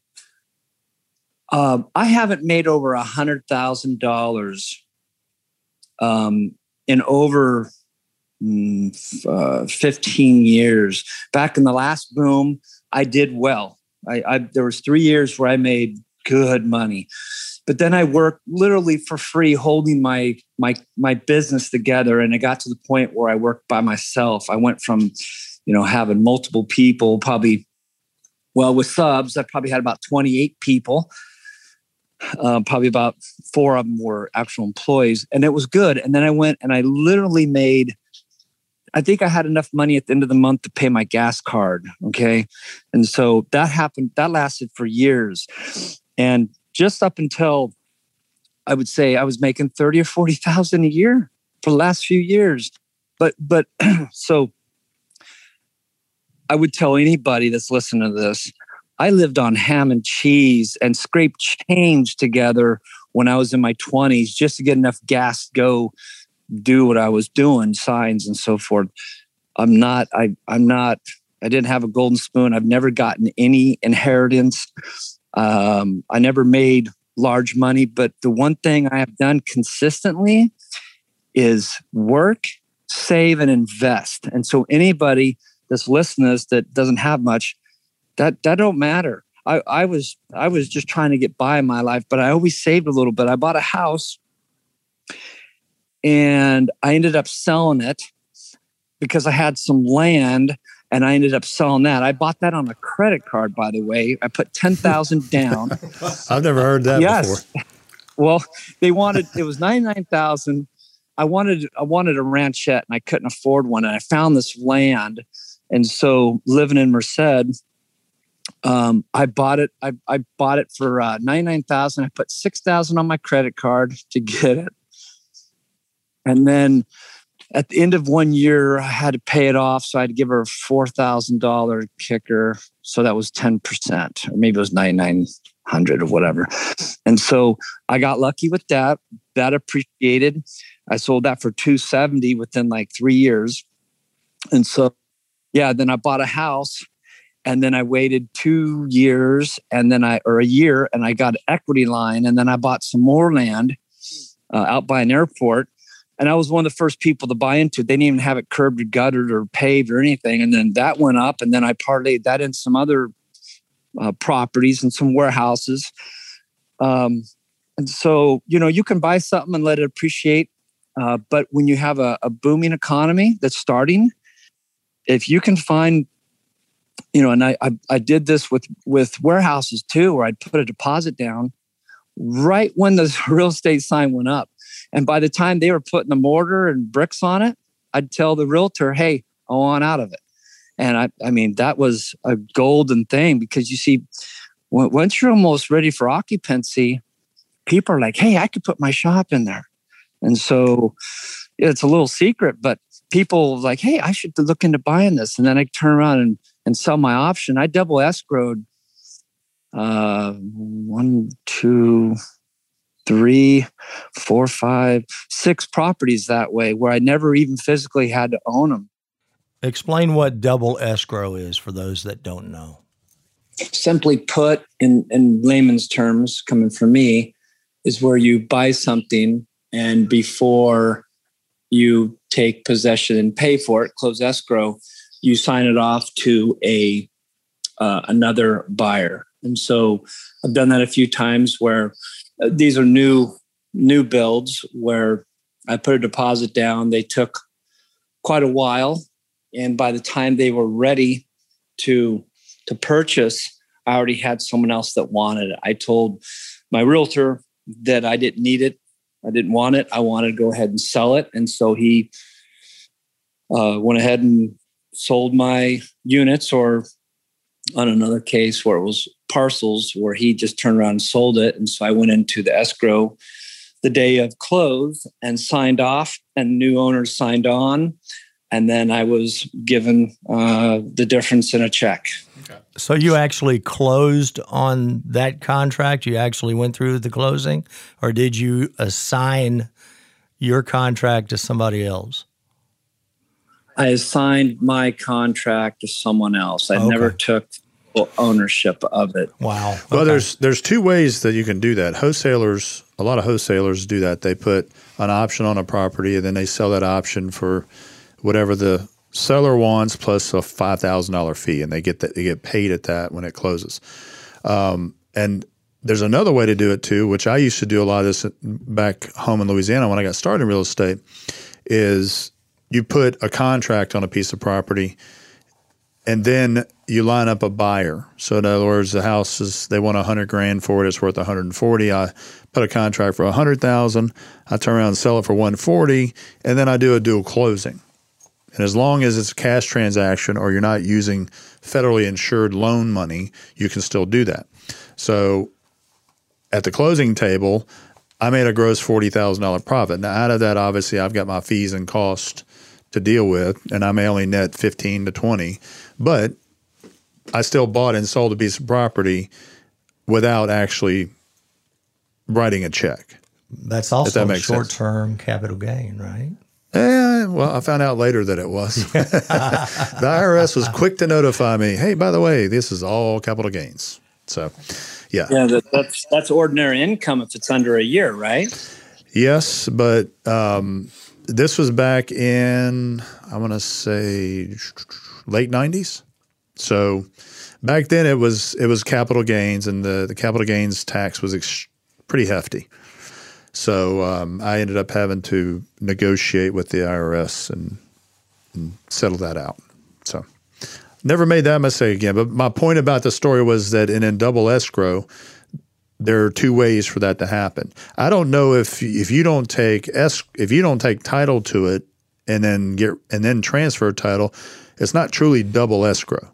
Um, I haven't made over a hundred thousand dollars um, in over mm, uh, 15 years. Back in the last boom, I did well. I, I there was three years where I made good money, but then I worked literally for free, holding my my my business together. And it got to the point where I worked by myself. I went from, you know, having multiple people, probably, well, with subs, I probably had about 28 people. Uh, probably about four of them were actual employees, and it was good. And then I went and I literally made I think I had enough money at the end of the month to pay my gas card. Okay. And so that happened, that lasted for years. And just up until I would say I was making 30 or 40,000 a year for the last few years. But, but *clears throat* so I would tell anybody that's listening to this, I lived on ham and cheese and scraped change together when I was in my 20s just to get enough gas to go do what I was doing, signs and so forth. I'm not, I, I'm not, I didn't have a golden spoon. I've never gotten any inheritance. Um, I never made large money, but the one thing I have done consistently is work, save, and invest. And so anybody that's listening that doesn't have much, that that don't matter. I, I was I was just trying to get by in my life, but I always saved a little bit. I bought a house and I ended up selling it because I had some land and I ended up selling that. I bought that on a credit card, by the way. I put ten thousand *laughs* down. I've never heard that yes. before. *laughs* Well, they wanted it was ninety nine thousand. I wanted I wanted a ranchette and I couldn't afford one, and I found this land, and so living in Merced, um, I bought it. I, I bought it for uh, ninety nine thousand. I put six thousand on my credit card to get it, and then at the end of one year, I had to pay it off. So I had to give her a $4,000 kicker. So that was 10%, or maybe it was 9,900 or whatever. And so I got lucky with that. That appreciated. I sold that for 270 within like three years. And so, yeah, then I bought a house and then I waited two years and then I, or a year, and I got equity line. And then I bought some more land uh, out by an airport. And I was one of the first people to buy into it. They didn't even have it curbed or guttered or paved or anything. And then that went up. And then I parlayed that in some other uh, properties and some warehouses. Um, and so, you know, you can buy something and let it appreciate. Uh, but when you have a, a booming economy that's starting, if you can find you know, and I, I, I did this with with warehouses too, where I'd put a deposit down right when the *laughs* real estate sign went up, and by the time they were putting the mortar and bricks on it, I'd tell the realtor, "Hey, I want out of it." And I, I mean, that was a golden thing because you see, once you're almost ready for occupancy, people are like, "Hey, I could put my shop in there," and so it's a little secret, but people like, "Hey, I should look into buying this," and then I turn around and and sell my option, I double escrowed uh, one, two, three, four, five, six properties that way where I never even physically had to own them. Explain what double escrow is for those that don't know. Simply put, in, in layman's terms, coming from me, is where you buy something and before you take possession and pay for it, close escrow, you sign it off to a uh, another buyer. And so I've done that a few times where uh, these are new new builds where I put a deposit down. They took quite a while, and by the time they were ready to to purchase, I already had someone else that wanted it. I told my realtor that I didn't need it. I didn't want it. I wanted to go ahead and sell it, and so he uh, went ahead and sold my units or on another case where it was parcels where he just turned around and sold it. And so i went into the escrow the day of close and signed off and new owners signed on. And then i was given uh, the difference in a check. Okay. so you actually closed on that contract? You actually went through the closing? Or did you assign your contract to somebody else I assigned my contract to someone else. I okay. never took ownership of it. Wow. Okay. Well, there's there's two ways that you can do that. Wholesalers, a lot of wholesalers do that. They put an option on a property and then they sell that option for whatever the seller wants plus a five thousand dollar fee, and they get that they get paid at that when it closes. Um, and there's another way to do it too, which I used to do a lot of this back home in Louisiana when I got started in real estate. Is you put a contract on a piece of property and then you line up a buyer. So in other words, the house is they want a hundred grand for it. It's worth 140. I put a contract for a hundred thousand. I turn around and sell it for 140, and then I do a dual closing. And as long as it's a cash transaction or you're not using federally insured loan money, you can still do that. So at the closing table, I made a gross forty thousand dollar profit. Now out of that, obviously, I've got my fees and costs to deal with, and I may only net 15 to 20, but I still bought and sold a piece of property without actually writing a check. That's also that short term capital gain, right? Yeah, well, I found out later that it was. *laughs* *laughs* the IRS was quick to notify me, hey, by the way, this is all capital gains. So, yeah. Yeah, that, that's, that's ordinary income if it's under a year, right? Yes, but um, this was back in I want to say late '90s. So back then it was it was capital gains, and the the capital gains tax was ex- pretty hefty. So um, I ended up having to negotiate with the IRS and, and settle that out. So never made that mistake again. But my point about the story was that in a double escrow, there are two ways for that to happen. I don't know if if you don't take es- if you don't take title to it and then get and then transfer title, it's not truly double escrow.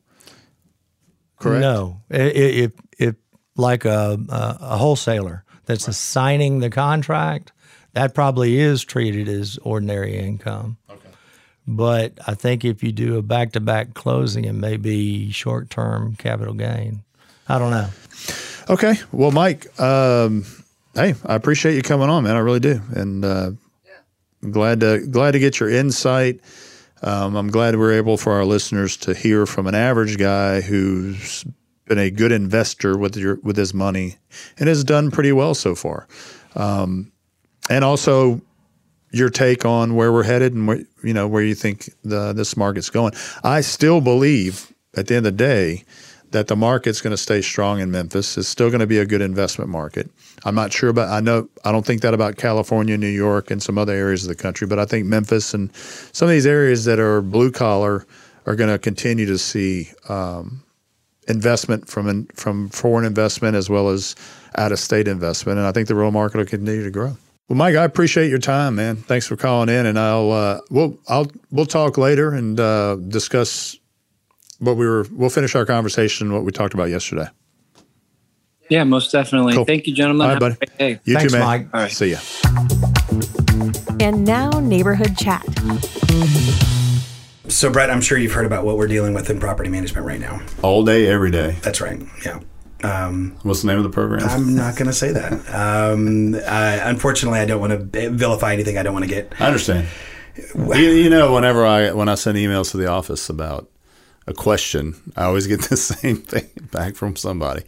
Correct? No, if if like a a wholesaler that's right. assigning the contract, that probably is treated as ordinary income. Okay. But I think if you do a back to back closing, it may be short term capital gain. I don't know. Okay. Well, Mike, um, hey, I appreciate you coming on, man. I really do, and uh, glad to glad to get your insight. Um, I'm glad we're able for our listeners to hear from an average guy who's been a good investor with your with his money and has done pretty well so far. Um, and also your take on where we're headed and where you know where you think the this market's going. I still believe at the end of the day that the market's going to stay strong in Memphis. It's still going to be a good investment market. I'm not sure about I know I don't think that about California, New York, and some other areas of the country, but I think Memphis and some of these areas that are blue collar are going to continue to see um, investment from in, from foreign investment as well as out of state investment, and I think the real market will continue to grow. Well, Mike, I appreciate your time, man. Thanks for calling in, and I'll uh, we'll I'll we'll talk later and uh, discuss what we were. We'll finish our conversation what we talked about yesterday. Yeah, most definitely. Cool. Thank you, gentlemen. All right, Have a buddy. great day. You Thanks, too, man. Mike. All right. See ya. And now, neighborhood chat. So, Brett, I'm sure you've heard about what we're dealing with in property management right now. All day, every day. That's right. Yeah. Um, What's the name of the program? I'm not going to say that. Um, uh, unfortunately, I don't want to vilify anything I don't want to get. I understand. You, you know, whenever I when I send emails to the office about a question, I always get *laughs* the same thing back from somebody.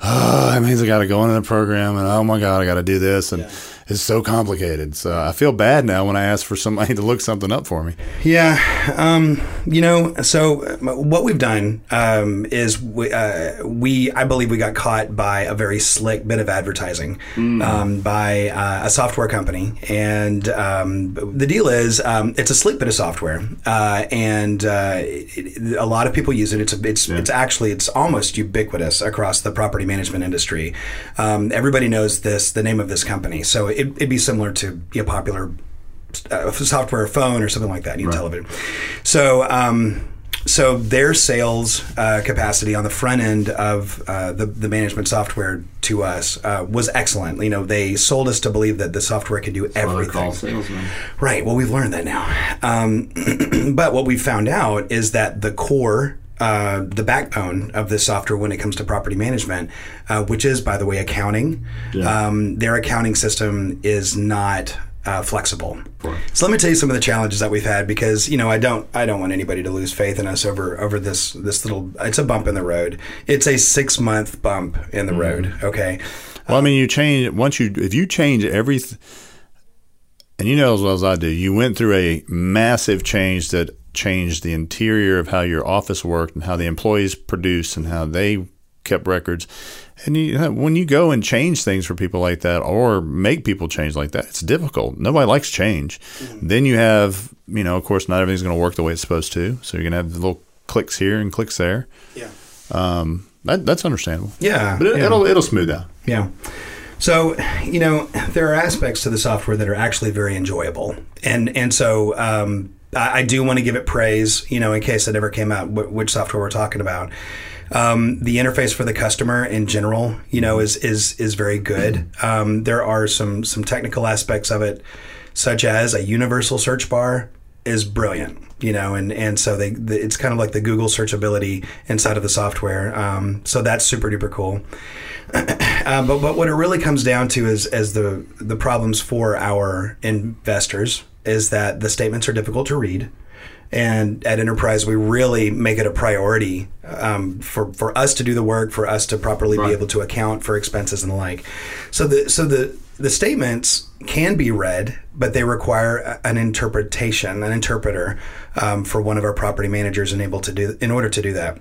Oh, *sighs* that means I got to go into the program, and oh my god, I got to do this, and it's so complicated. So I feel bad now when I ask for somebody *laughs* to look something up for me. Yeah, um, you know, so uh, what we've done um, is we, uh, we, I believe, we got caught by a very slick bit of advertising um, by uh, a software company, and um, the deal is um, it's a slick bit of software, uh, and uh, it, a lot of people use it. It's it's it's actually it's almost ubiquitous across the property management industry. Um, everybody knows this, the name of this company, so it, it'd be similar to a popular uh, software phone or something like that. You tell it. So, um, so their sales uh, capacity on the front end of uh, the, the management software to us uh, was excellent. You know, they sold us to believe that the software could do everything. Right. Well, we've learned that now. Um, *clears throat* but what we found out is that the core, uh, the backbone of this software when it comes to property management, uh, which is, by the way, accounting, um, their accounting system is not. Uh, flexible. So let me tell you some of the challenges that we've had because you know I don't I don't want anybody to lose faith in us over over this this little it's a bump in the road. It's a six month bump in the road. Okay, Well, I mean, you change once you if you change everything, and you know as well as I do, you went through a massive change that changed the interior of how your office worked and how the employees produced and how they kept records. And you, when you go and change things for people like that, or make people change like that, it's difficult. Nobody likes change. Then you have, you know, of course, not everything's going to work the way it's supposed to. So you're going to have little clicks here and clicks there. Yeah. Um, that, that's understandable. Yeah, but it, yeah. it'll it'll smooth out. Yeah. So, you know, there are aspects to the software that are actually very enjoyable. And and so um, I, I do want to give it praise, you know, in case it ever came out, wh- which software we're talking about. Um, the interface for the customer in general, you know, is is is very good. Um, there are some some technical aspects of it, such as a universal search bar is brilliant, you know, and and so they, the, it's kind of like the Google searchability inside of the software. Um, so that's super duper cool. *clears throat* Uh, but but what it really comes down to is as the the problems for our investors is that the statements are difficult to read. And at Enterprise, we really make it a priority um, for for us to do the work, for us to properly be able to account for expenses and the like. So the so the the statements can be read, but they require an interpretation, an interpreter um, for one of our property managers, and able to do in order to do that.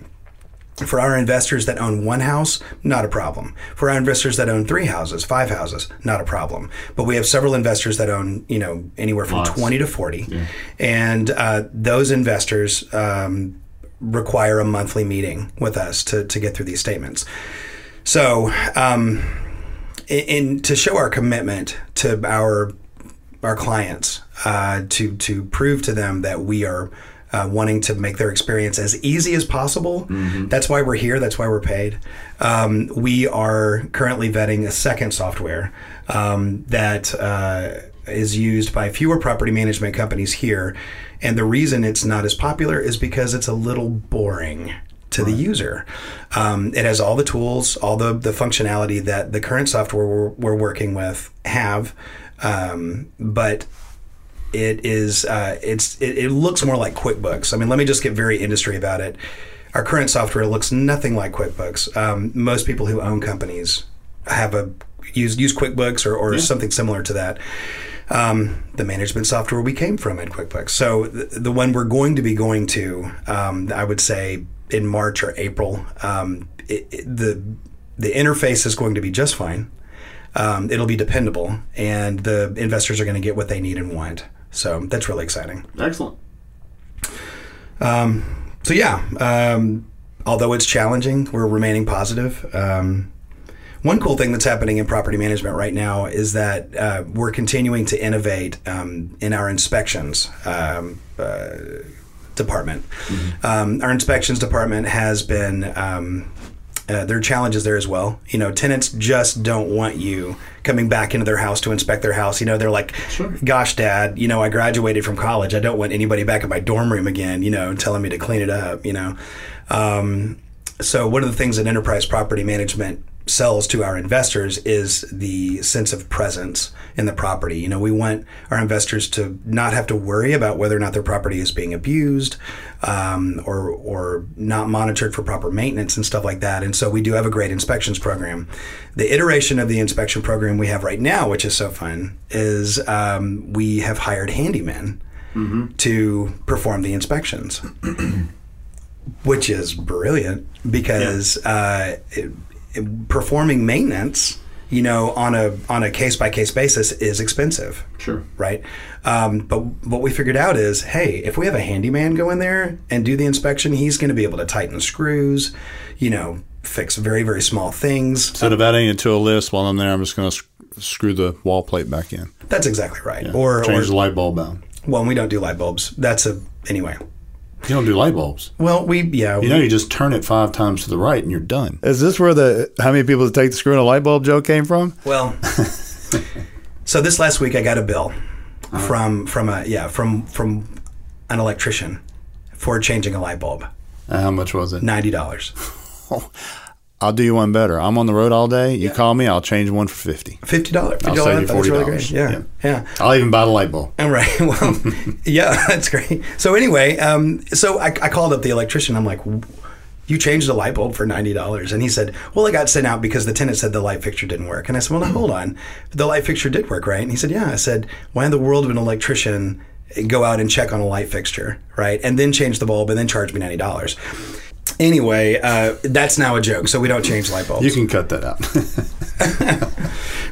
For our investors that own one house, not a problem. For our investors that own three houses, five houses, not a problem. But we have several investors that own, you know, anywhere from 20 to 40. And uh, those investors um, require a monthly meeting with us to, to get through these statements. So, um, in, in to show our commitment to our our clients uh, to to prove to them that we are uh, wanting to make their experience as easy as possible. That's why we're here. That's why we're paid. Um, we are currently vetting a second software um, that uh, is used by fewer property management companies here, and the reason it's not as popular is because it's a little boring to the user. Um, it has all the tools, all the, the functionality that the current software we're, we're working with have, um, but it is uh, it's it, it looks more like QuickBooks. I mean, let me just get very industry about it. Our current software looks nothing like QuickBooks. Um, most people who own companies have a use use QuickBooks or, or something similar to that. Um, the management software we came from at QuickBooks. So the, the one we're going to be going to, um, I would say in March or April, um, it, it, the the interface is going to be just fine. Um, it'll be dependable, and the investors are going to get what they need and want. So that's really exciting. Excellent. So yeah, um, although it's challenging, we're remaining positive. Um, one cool thing that's happening in property management right now is that uh, we're continuing to innovate um, in our inspections um, uh, department. Um, our inspections department has been. Um, uh, there are challenges there as well. You know, tenants just don't want you coming back into their house to inspect their house. You know, they're like, "Gosh, Dad, you know, I graduated from college. I don't want anybody back in my dorm room again. You know, telling me to clean it up. You know." Um, so one of the things that enterprise property management sells to our investors is the sense of presence in the property. You know, we want our investors to not have to worry about whether or not their property is being abused um, or or not monitored for proper maintenance and stuff like that. And so we do have a great inspections program. The iteration of the inspection program we have right now, which is so fun, is um, we have hired handymen to perform the inspections *clears throat* which is brilliant because uh, it, it- performing maintenance, you know, on a on a case by case basis is expensive. Sure. Right. Um, but what we figured out is, hey, if we have a handyman go in there and do the inspection, he's going to be able to tighten screws, you know, fix very very small things. Instead of adding it to a list while I'm there, I'm just going to screw the wall plate back in. That's exactly right. Or, Change the light bulb out. well, we don't do light bulbs. That's a anyway. You don't do light bulbs. Well, we yeah. You know, you just turn it five times to the right and you're done. Is this where the how many people take the screw in a light bulb joke came from? Well, *laughs* so this last week I got a bill Uh-huh. from from a yeah from from an electrician for changing a light bulb. Uh, how much was it? Ninety dollars. *laughs* I'll do you one better. I'm on the road all day. You call me, I'll change one for 50 Fifty dollars. I'll save you That's really $40. great. Yeah, Yeah. yeah. I'll even buy the light bulb. All right. *laughs* Well, *laughs* yeah, that's great. So anyway, um, so I, I called up the electrician. I'm like, "You changed the light bulb for ninety dollars?" And he said, "Well, it got sent out because the tenant said the light fixture didn't work." And I said, "Well, now hold on, the light fixture did work, right?" And he said, "Yeah." I said, "Why in the world would an electrician go out and check on a light fixture, right, and then change the bulb and then charge me ninety dollars?" Anyway, uh, that's now a joke, so we don't change light bulbs. You can cut that out.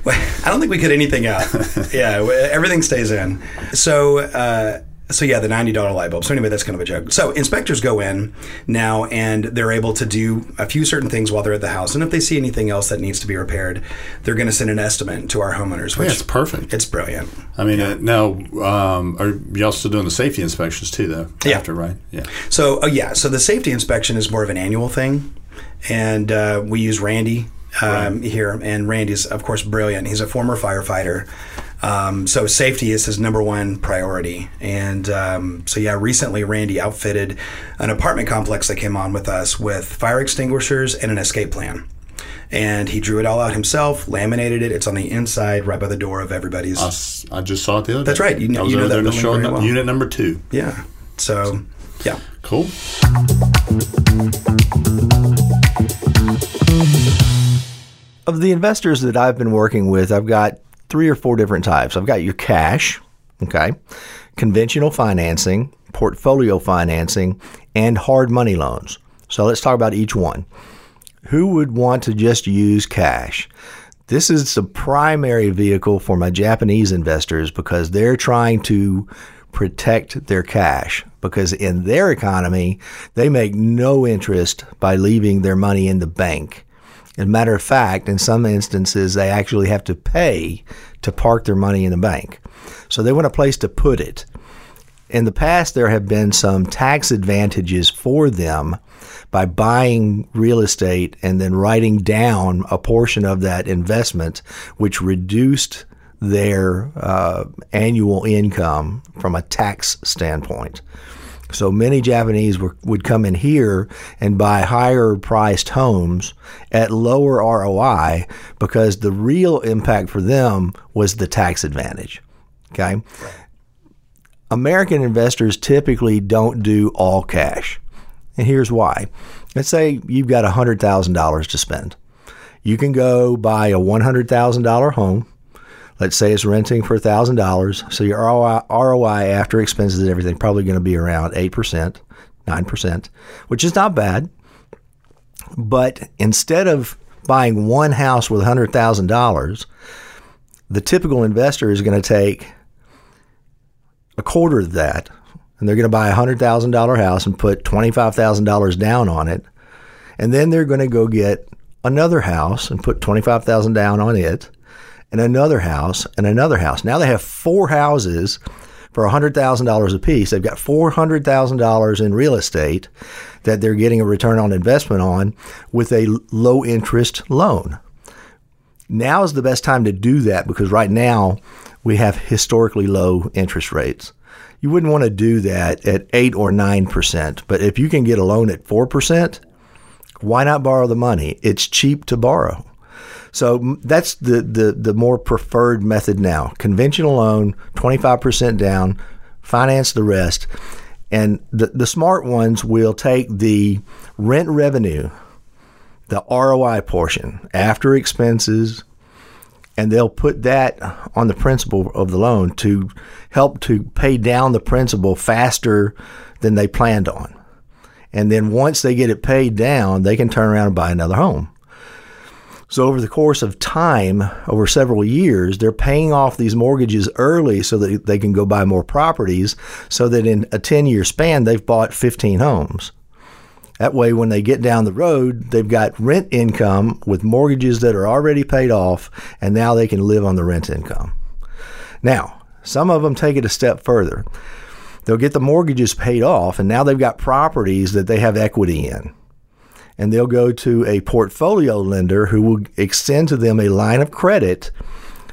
*laughs* I don't think we cut anything out. *laughs* yeah, everything stays in. So, uh, so yeah, the ninety dollar light bulb. So anyway, that's kind of a joke. So inspectors go in now, and they're able to do a few certain things while they're at the house. And if they see anything else that needs to be repaired, they're going to send an estimate to our homeowners. Which yeah, it's perfect. it's brilliant. I mean, uh, now, um, are you also doing the safety inspections too, though? Yeah. After, right? Yeah. So, oh yeah, so the safety inspection is more of an annual thing, and uh, we use Randy um, here, and Randy's of course brilliant. He's a former firefighter, um, so safety is his number one priority. And um, so, yeah, recently Randy outfitted an apartment complex that came on with us with fire extinguishers and an escape plan. And he drew it all out himself, laminated it. It's on the inside, right by the door of everybody's. I just saw it the other day. That's right. You know- I was you know over that there to building show very well. unit number two. Yeah. So, yeah. Cool. Of the investors that I've been working with, I've got three or four different types. I've got your cash, okay, conventional financing, portfolio financing, and hard money loans. So let's talk about each one. Who would want to just use cash? This is the primary vehicle for my Japanese investors because they're trying to protect their cash because in their economy, they make no interest by leaving their money in the bank. As a matter of fact, in some instances, they actually have to pay to park their money in the bank. So they want a place to put it. In the past, there have been some tax advantages for them by buying real estate and then writing down a portion of that investment, which reduced their uh, annual income from a tax standpoint. So many Japanese were, would come in here and buy higher priced homes at lower ROI because the real impact for them was the tax advantage. Okay. American investors typically don't do all cash. And here's why. Let's say you've got $100,000 to spend. You can go buy a $100,000 home. Let's say it's renting for $1,000. So your ROI, after expenses and everything probably going to be around 8%, 9%, which is not bad. But instead of buying one house with $100,000, the typical investor is going to take a quarter of that and they're going to buy a $100,000 house and put $25,000 down on it. And then they're going to go get another house and put 25,000 down on it and another house and another house. Now they have four houses for $100,000 a piece. They've got $400,000 in real estate that they're getting a return on investment on with a low interest loan. Now is the best time to do that because right now we have historically low interest rates. You wouldn't want to do that at 8 or 9%, but if you can get a loan at 4%, why not borrow the money? It's cheap to borrow. So that's the, the, the more preferred method now. Conventional loan, 25% down, finance the rest. And the, the smart ones will take the rent revenue, the ROI portion after expenses, and they'll put that on the principal of the loan to help to pay down the principal faster than they planned on. And then once they get it paid down, they can turn around and buy another home. So over the course of time, over several years, they're paying off these mortgages early so that they can go buy more properties so that in a 10 year span, they've bought 15 homes. That way, when they get down the road, they've got rent income with mortgages that are already paid off, and now they can live on the rent income. Now, some of them take it a step further. They'll get the mortgages paid off, and now they've got properties that they have equity in. And they'll go to a portfolio lender who will extend to them a line of credit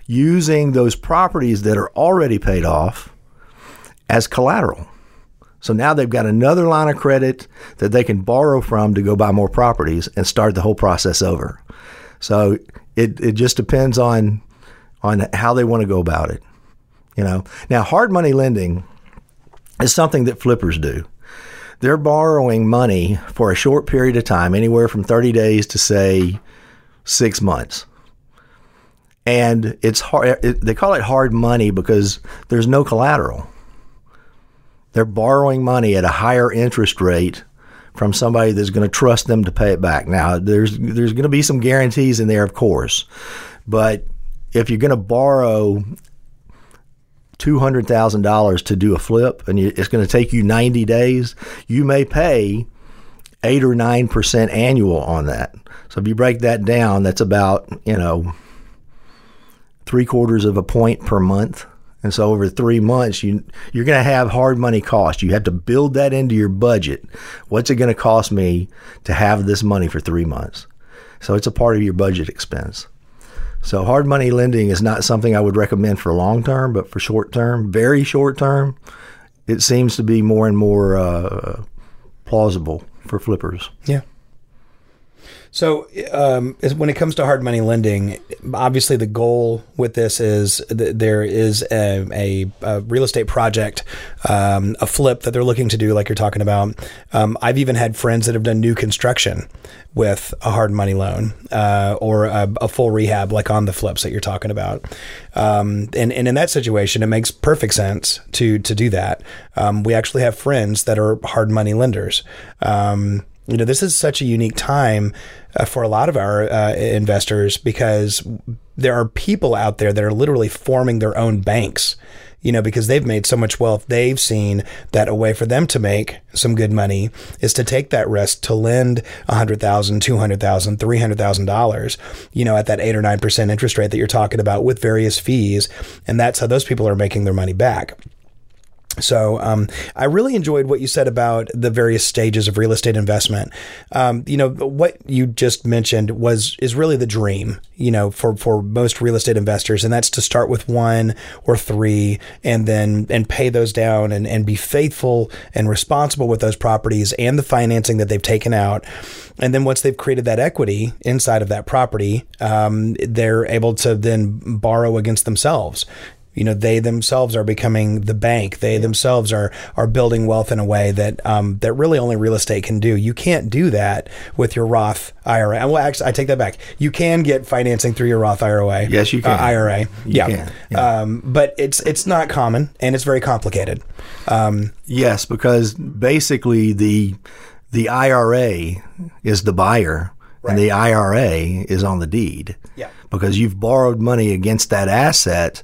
using those properties that are already paid off as collateral. So now they've got another line of credit that they can borrow from to go buy more properties and start the whole process over. So it, it just depends on on how they want to go about it. You know. Now hard money lending is something that flippers do. They're borrowing money for a short period of time, anywhere from 30 days to say 6 months. And it's hard it, they call it hard money because there's no collateral they're borrowing money at a higher interest rate from somebody that's going to trust them to pay it back. Now, there's there's going to be some guarantees in there, of course, but if you're going to borrow two hundred thousand dollars to do a flip, and it's going to take you ninety days, you may pay eight or nine percent annual on that. So if you break that down, that's about you know three quarters of a point per month. And so over three months, you you're going to have hard money cost. You have to build that into your budget. What's it going to cost me to have this money for three months? So it's a part of your budget expense. So hard money lending is not something I would recommend for long term, but for short term, very short term, it seems to be more and more uh, plausible for flippers. Yeah. So, um, when it comes to hard money lending, obviously the goal with this is that there is a, a, a real estate project, um, a flip that they're looking to do, like you're talking about. Um, I've even had friends that have done new construction with a hard money loan uh, or a, a, full rehab, like on the flips that you're talking about. Um, and, and in that situation, it makes perfect sense to to do that. Um, we actually have friends that are hard money lenders. Um, you know, this is such a unique time uh, for a lot of our uh, investors because there are people out there that are literally forming their own banks you know, because they've made so much wealth, they've seen that a way for them to make some good money is to take that risk to lend $100,000, $200,000, $300,000, you know, at that 8 or 9% interest rate that you're talking about with various fees. And that's how those people are making their money back. So um, I really enjoyed what you said about the various stages of real estate investment. Um, you know what you just mentioned was is really the dream. You know for for most real estate investors, and that's to start with one or three, and then and pay those down, and and be faithful and responsible with those properties and the financing that they've taken out. And then once they've created that equity inside of that property, um, they're able to then borrow against themselves You know, they themselves are becoming the bank. They themselves are are building wealth in a way that um, that really only real estate can do. You can't do that with your Roth IRA. Well, actually, I take that back. You can get financing through your Roth IRA. Yes, you can. Uh, IRA. You yeah. can, yeah. Um, but it's it's not common and it's very complicated. Um, Yes, because basically the the IRA is the buyer and the IRA is on the deed. Yeah. Because you've borrowed money against that asset,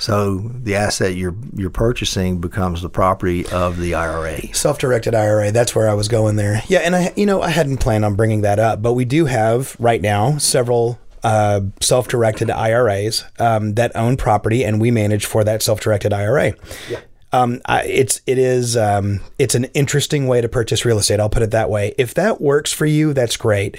so the asset you're you're purchasing becomes the property of the IRA. self-directed IRA. That's where I was going there. Yeah, and I, you know, I hadn't planned on bringing that up, but we do have right now several uh, self-directed IRAs um, that own property, and we manage for that self-directed IRA. Yeah. Um, I, it's it is um, it's an interesting way to purchase real estate. I'll put it that way. If that works for you, that's great.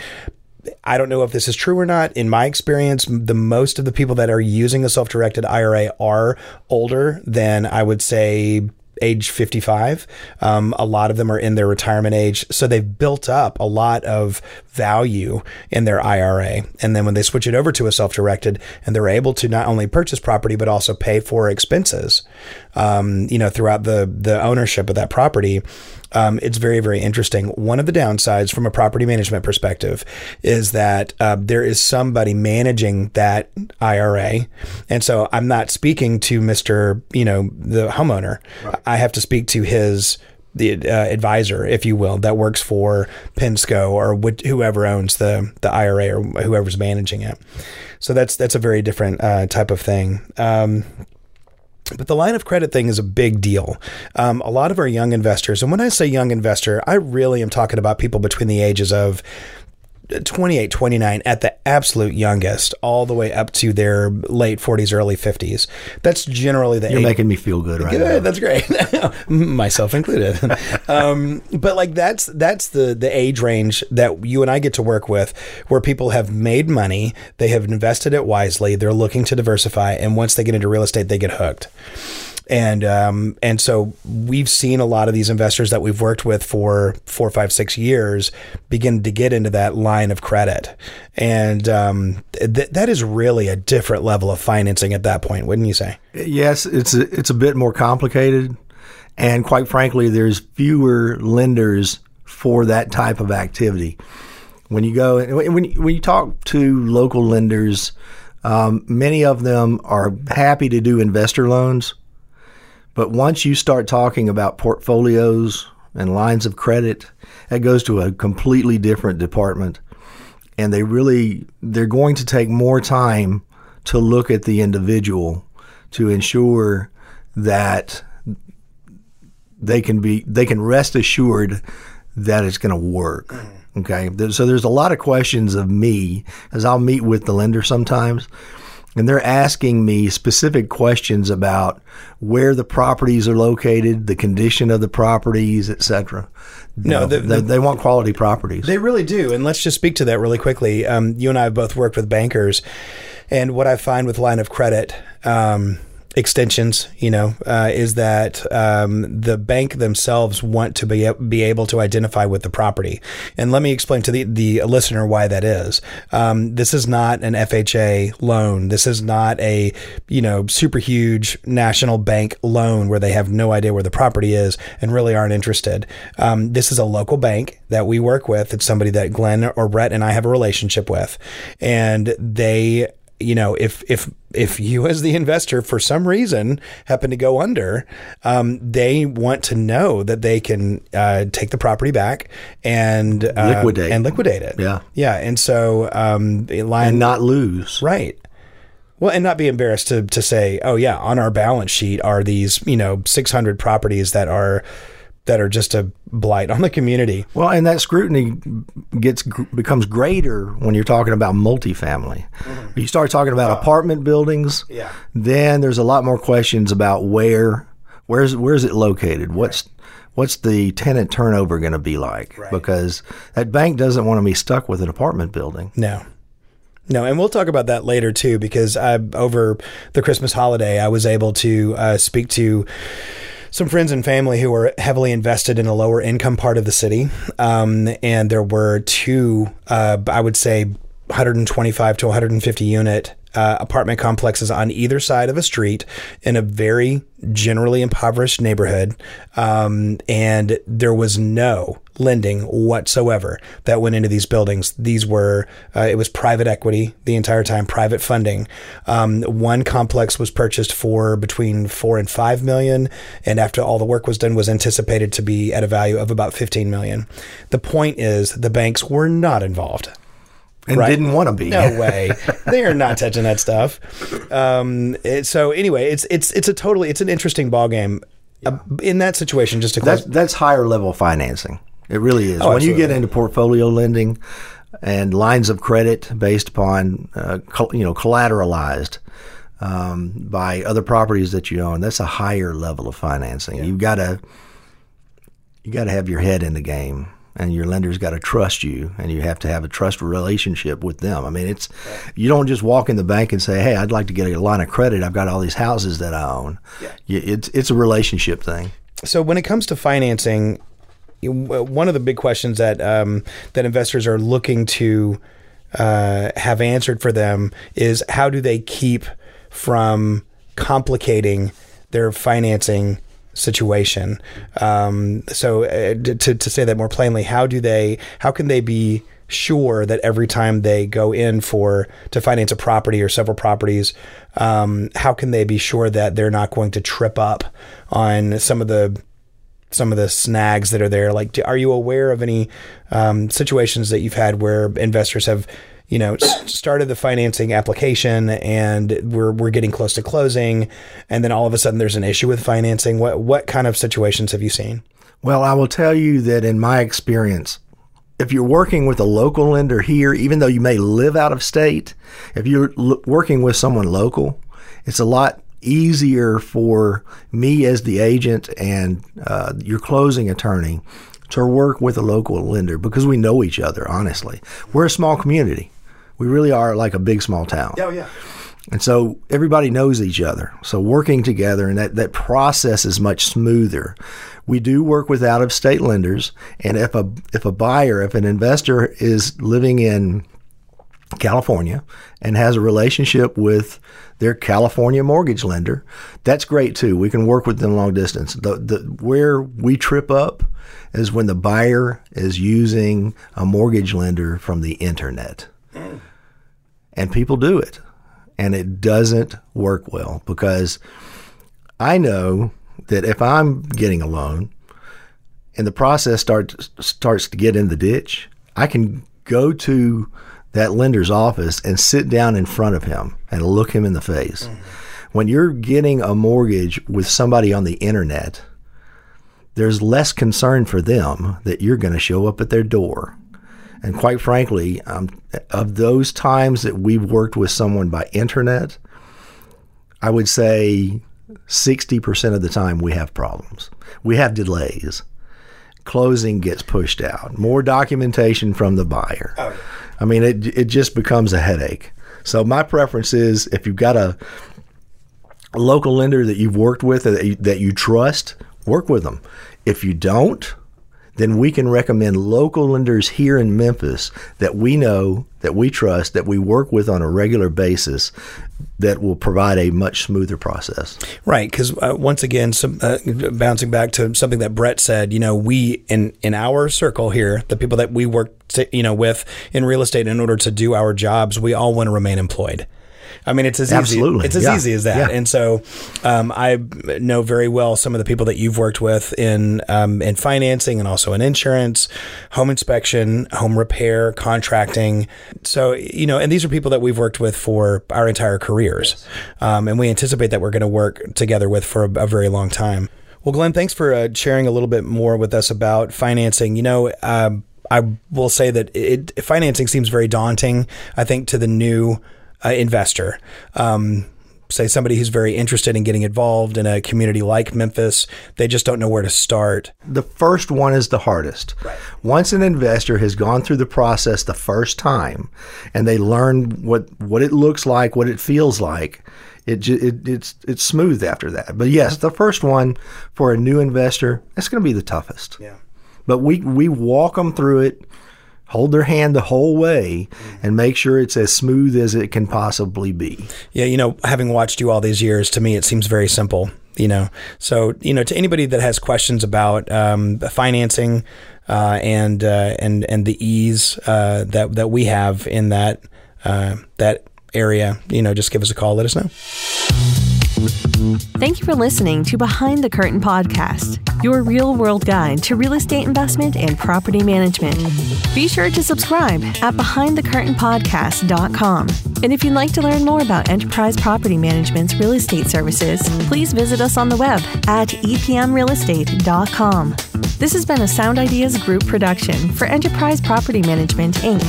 I don't know if this is true or not. In my experience, the most of the people that are using a self-directed IRA are older than I would say age 55. Um, a lot of them are in their retirement age. So they've built up a lot of value in their IRA. And then when they switch it over to a self directed and they're able to not only purchase property, but also pay for expenses, um, you know, throughout the, the ownership of that property. Um, it's very, very interesting. One of the downsides from a property management perspective is that uh, there is somebody managing that IRA. And so I'm not speaking to Mr., you know, the homeowner. I have to speak to his the uh, advisor, if you will, that works for Pensco or wh- whoever owns the the IRA or whoever's managing it. So that's that's a very different uh, type of thing. Um, but the line of credit thing is a big deal. Um, a lot of our young investors, and when I say young investor, I really am talking about people between the ages of 28, 29 at the absolute youngest, all the way up to their late 40s, early 50s. That's generally the You're age. making me feel good right Good, now. that's great. *laughs* Myself included. *laughs* um, but like that's that's the the age range that you and I get to work with, where people have made money, they have invested it wisely, they're looking to diversify, and once they get into real estate, they get hooked. And um, and so we've seen a lot of these investors that we've worked with for four, five, six years begin to get into that line of credit, and um, th- that is really a different level of financing at that point, wouldn't you say? Yes, it's a, it's a bit more complicated, and quite frankly, there's fewer lenders for that type of activity. When you go when when you talk to local lenders, um, many of them are happy to do investor loans, but once you start talking about portfolios and lines of credit, that goes to a completely different department and they really they're going to take more time to look at the individual to ensure that they can be they can rest assured that it's going to work. Okay, so there's a lot of questions of me as I'll meet with the lender sometimes, and they're asking me specific questions about where the properties are located, the condition of the properties, etc. No, the- they, the- they want quality properties. They really do. And let's just speak to that really quickly. Um, you and I have both worked with bankers. And what I find with line of credit um, extensions, you know, uh, is that um, the bank themselves want to be, be able to identify with the property. And let me explain to the, the listener why that is. Um, this is not an FHA loan. This is not a, you know, super huge national bank loan where they have no idea where the property is and really aren't interested. Um, this is a local bank that we work with. It's somebody that Glenn or Brett and I have a relationship with. And they, you know, if if if you as the investor for some reason happen to go under, um, they want to know that they can uh, take the property back and uh, Liquidate. and liquidate it. Yeah. yeah. And so um, line and not lose. Right. Well, and not be embarrassed to to say, oh yeah, on our balance sheet are these you know 600 properties that are that are just a blight on the community. Well, and that scrutiny gets becomes greater when you're talking about multifamily. When you start talking about apartment buildings, Yeah. then there's a lot more questions about where where's where's it located? What's what's the tenant turnover going to be like? Because that bank doesn't want to be stuck with an apartment building. No. No, and we'll talk about that later too, because I, over the Christmas holiday, I was able to uh, speak to some friends and family who were heavily invested in a lower income part of the city. Um, and there were two, uh, I would say, 125 to 150 unit uh, apartment complexes on either side of a street in a very generally impoverished neighborhood. Um, and there was no lending whatsoever that went into these buildings. These were, uh, it was private equity the entire time, private funding. Um, one complex was purchased for between four and five million. And after all the work was done, was anticipated to be at a value of about 15 million. The point is the banks were not involved and right? didn't want to be. No *laughs* way. they are not touching that stuff. Um, it, so anyway, it's it's it's a totally it's an interesting ball game. Yeah. Uh, in that situation, just to close. That's, that's higher level financing. It really is. Oh, when absolutely. you get into portfolio lending and lines of credit based upon uh, you know collateralized um, by other properties that you own, that's a higher level of financing. Yeah. You've got to you got to have your head in the game and your lender's got to trust you and you have to have a trust relationship with them. I mean, it's you don't just walk in the bank and say, "Hey, I'd like to get a line of credit. I've got all these houses that I own." Yeah. It's it's a relationship thing. So when it comes to financing, one of the big questions that um, that investors are looking to uh, have answered for them is how do they keep from complicating their financing situation. Um, so uh, to, to say that more plainly, how do they, how can they be sure that every time they go in for to finance a property or several properties, um, how can they be sure that they're not going to trip up on some of the some of the snags that are there? Like, are you aware of any um, situations that you've had where investors have you know, started the financing application and we're we're getting close to closing, and then all of a sudden there's an issue with financing. What what kind of situations have you seen? Well, I will tell you that in my experience, if you're working with a local lender here, even though you may live out of state, if you're l- working with someone local, it's a lot easier for me as the agent and uh, your closing attorney to work with a local lender because we know each other, honestly. We're a small community. We really are like a big small town. Oh yeah. And so everybody knows each other. So working together and that, that process is much smoother. We do work with out of state lenders. And if a if a buyer, if an investor is living in California and has a relationship with their California mortgage lender, that's great too. We can work with them long distance. The, the, where we trip up is when the buyer is using a mortgage lender from the internet. And people do it. And it doesn't work well because I know that if I'm getting a loan and the process starts starts to get in the ditch, I can go to that lender's office and sit down in front of him and look him in the face. Mm-hmm. When you're getting a mortgage with somebody on the internet, there's less concern for them that you're going to show up at their door and quite frankly, um, of those times that we've worked with someone by internet, I would say 60% of the time we have problems. We have delays. Closing gets pushed out. More documentation from the buyer. Oh, I mean, it, it just becomes a headache. So my preference is if you've got a, local lender that you've worked with that you, that you trust, work with them. If you don't, then we can recommend local lenders here in Memphis that we know, that we trust, that we work with on a regular basis that will provide a much smoother process. Right, because uh, once again, some, uh, bouncing back to something that Brett said, you know, we in in our circle here, the people that we work, to, you know, with in real estate, in order to do our jobs, we all want to remain employed. I mean, it's as Absolutely. easy. It's as yeah. easy as that. Yeah. And so, um, I know very well some of the people that you've worked with in um, in financing and also in insurance, home inspection, home repair, contracting. So you know, and these are people that we've worked with for our entire careers, um, and we anticipate that we're going to work together with for a, a very long time. Well, Glenn, thanks for uh, sharing a little bit more with us about financing. You know, um, I will say that it, financing seems very daunting. I think to the new uh, investor. Um, say somebody who's very interested in getting involved in a community like Memphis, they just don't know where to start. The first one is the hardest. Right. Once an investor has gone through the process the first time and they learn what what it looks like, what it feels like, it, it it's it's smooth after that. But yes, the first one for a new investor, it's going to be the toughest. Yeah. But we we walk them through it hold their hand the whole way and make sure it's as smooth as it can possibly be. Yeah, you know, having watched you all these years, to me, it seems very simple. You know, so you know, to anybody that has questions about um, financing uh, and uh, and and the ease uh, that that we have in that uh, that area, you know, just give us a call. Let us know. Thank you for listening to Behind the Curtain podcast, your real world guide to real estate investment and property management. Be sure to subscribe at behindthecurtainpodcast.com. And if you'd like to learn more about Enterprise Property Management's real estate services, please visit us on the web at epmrealestate.com. This has been a Sound Ideas Group production for Enterprise Property Management, Inc.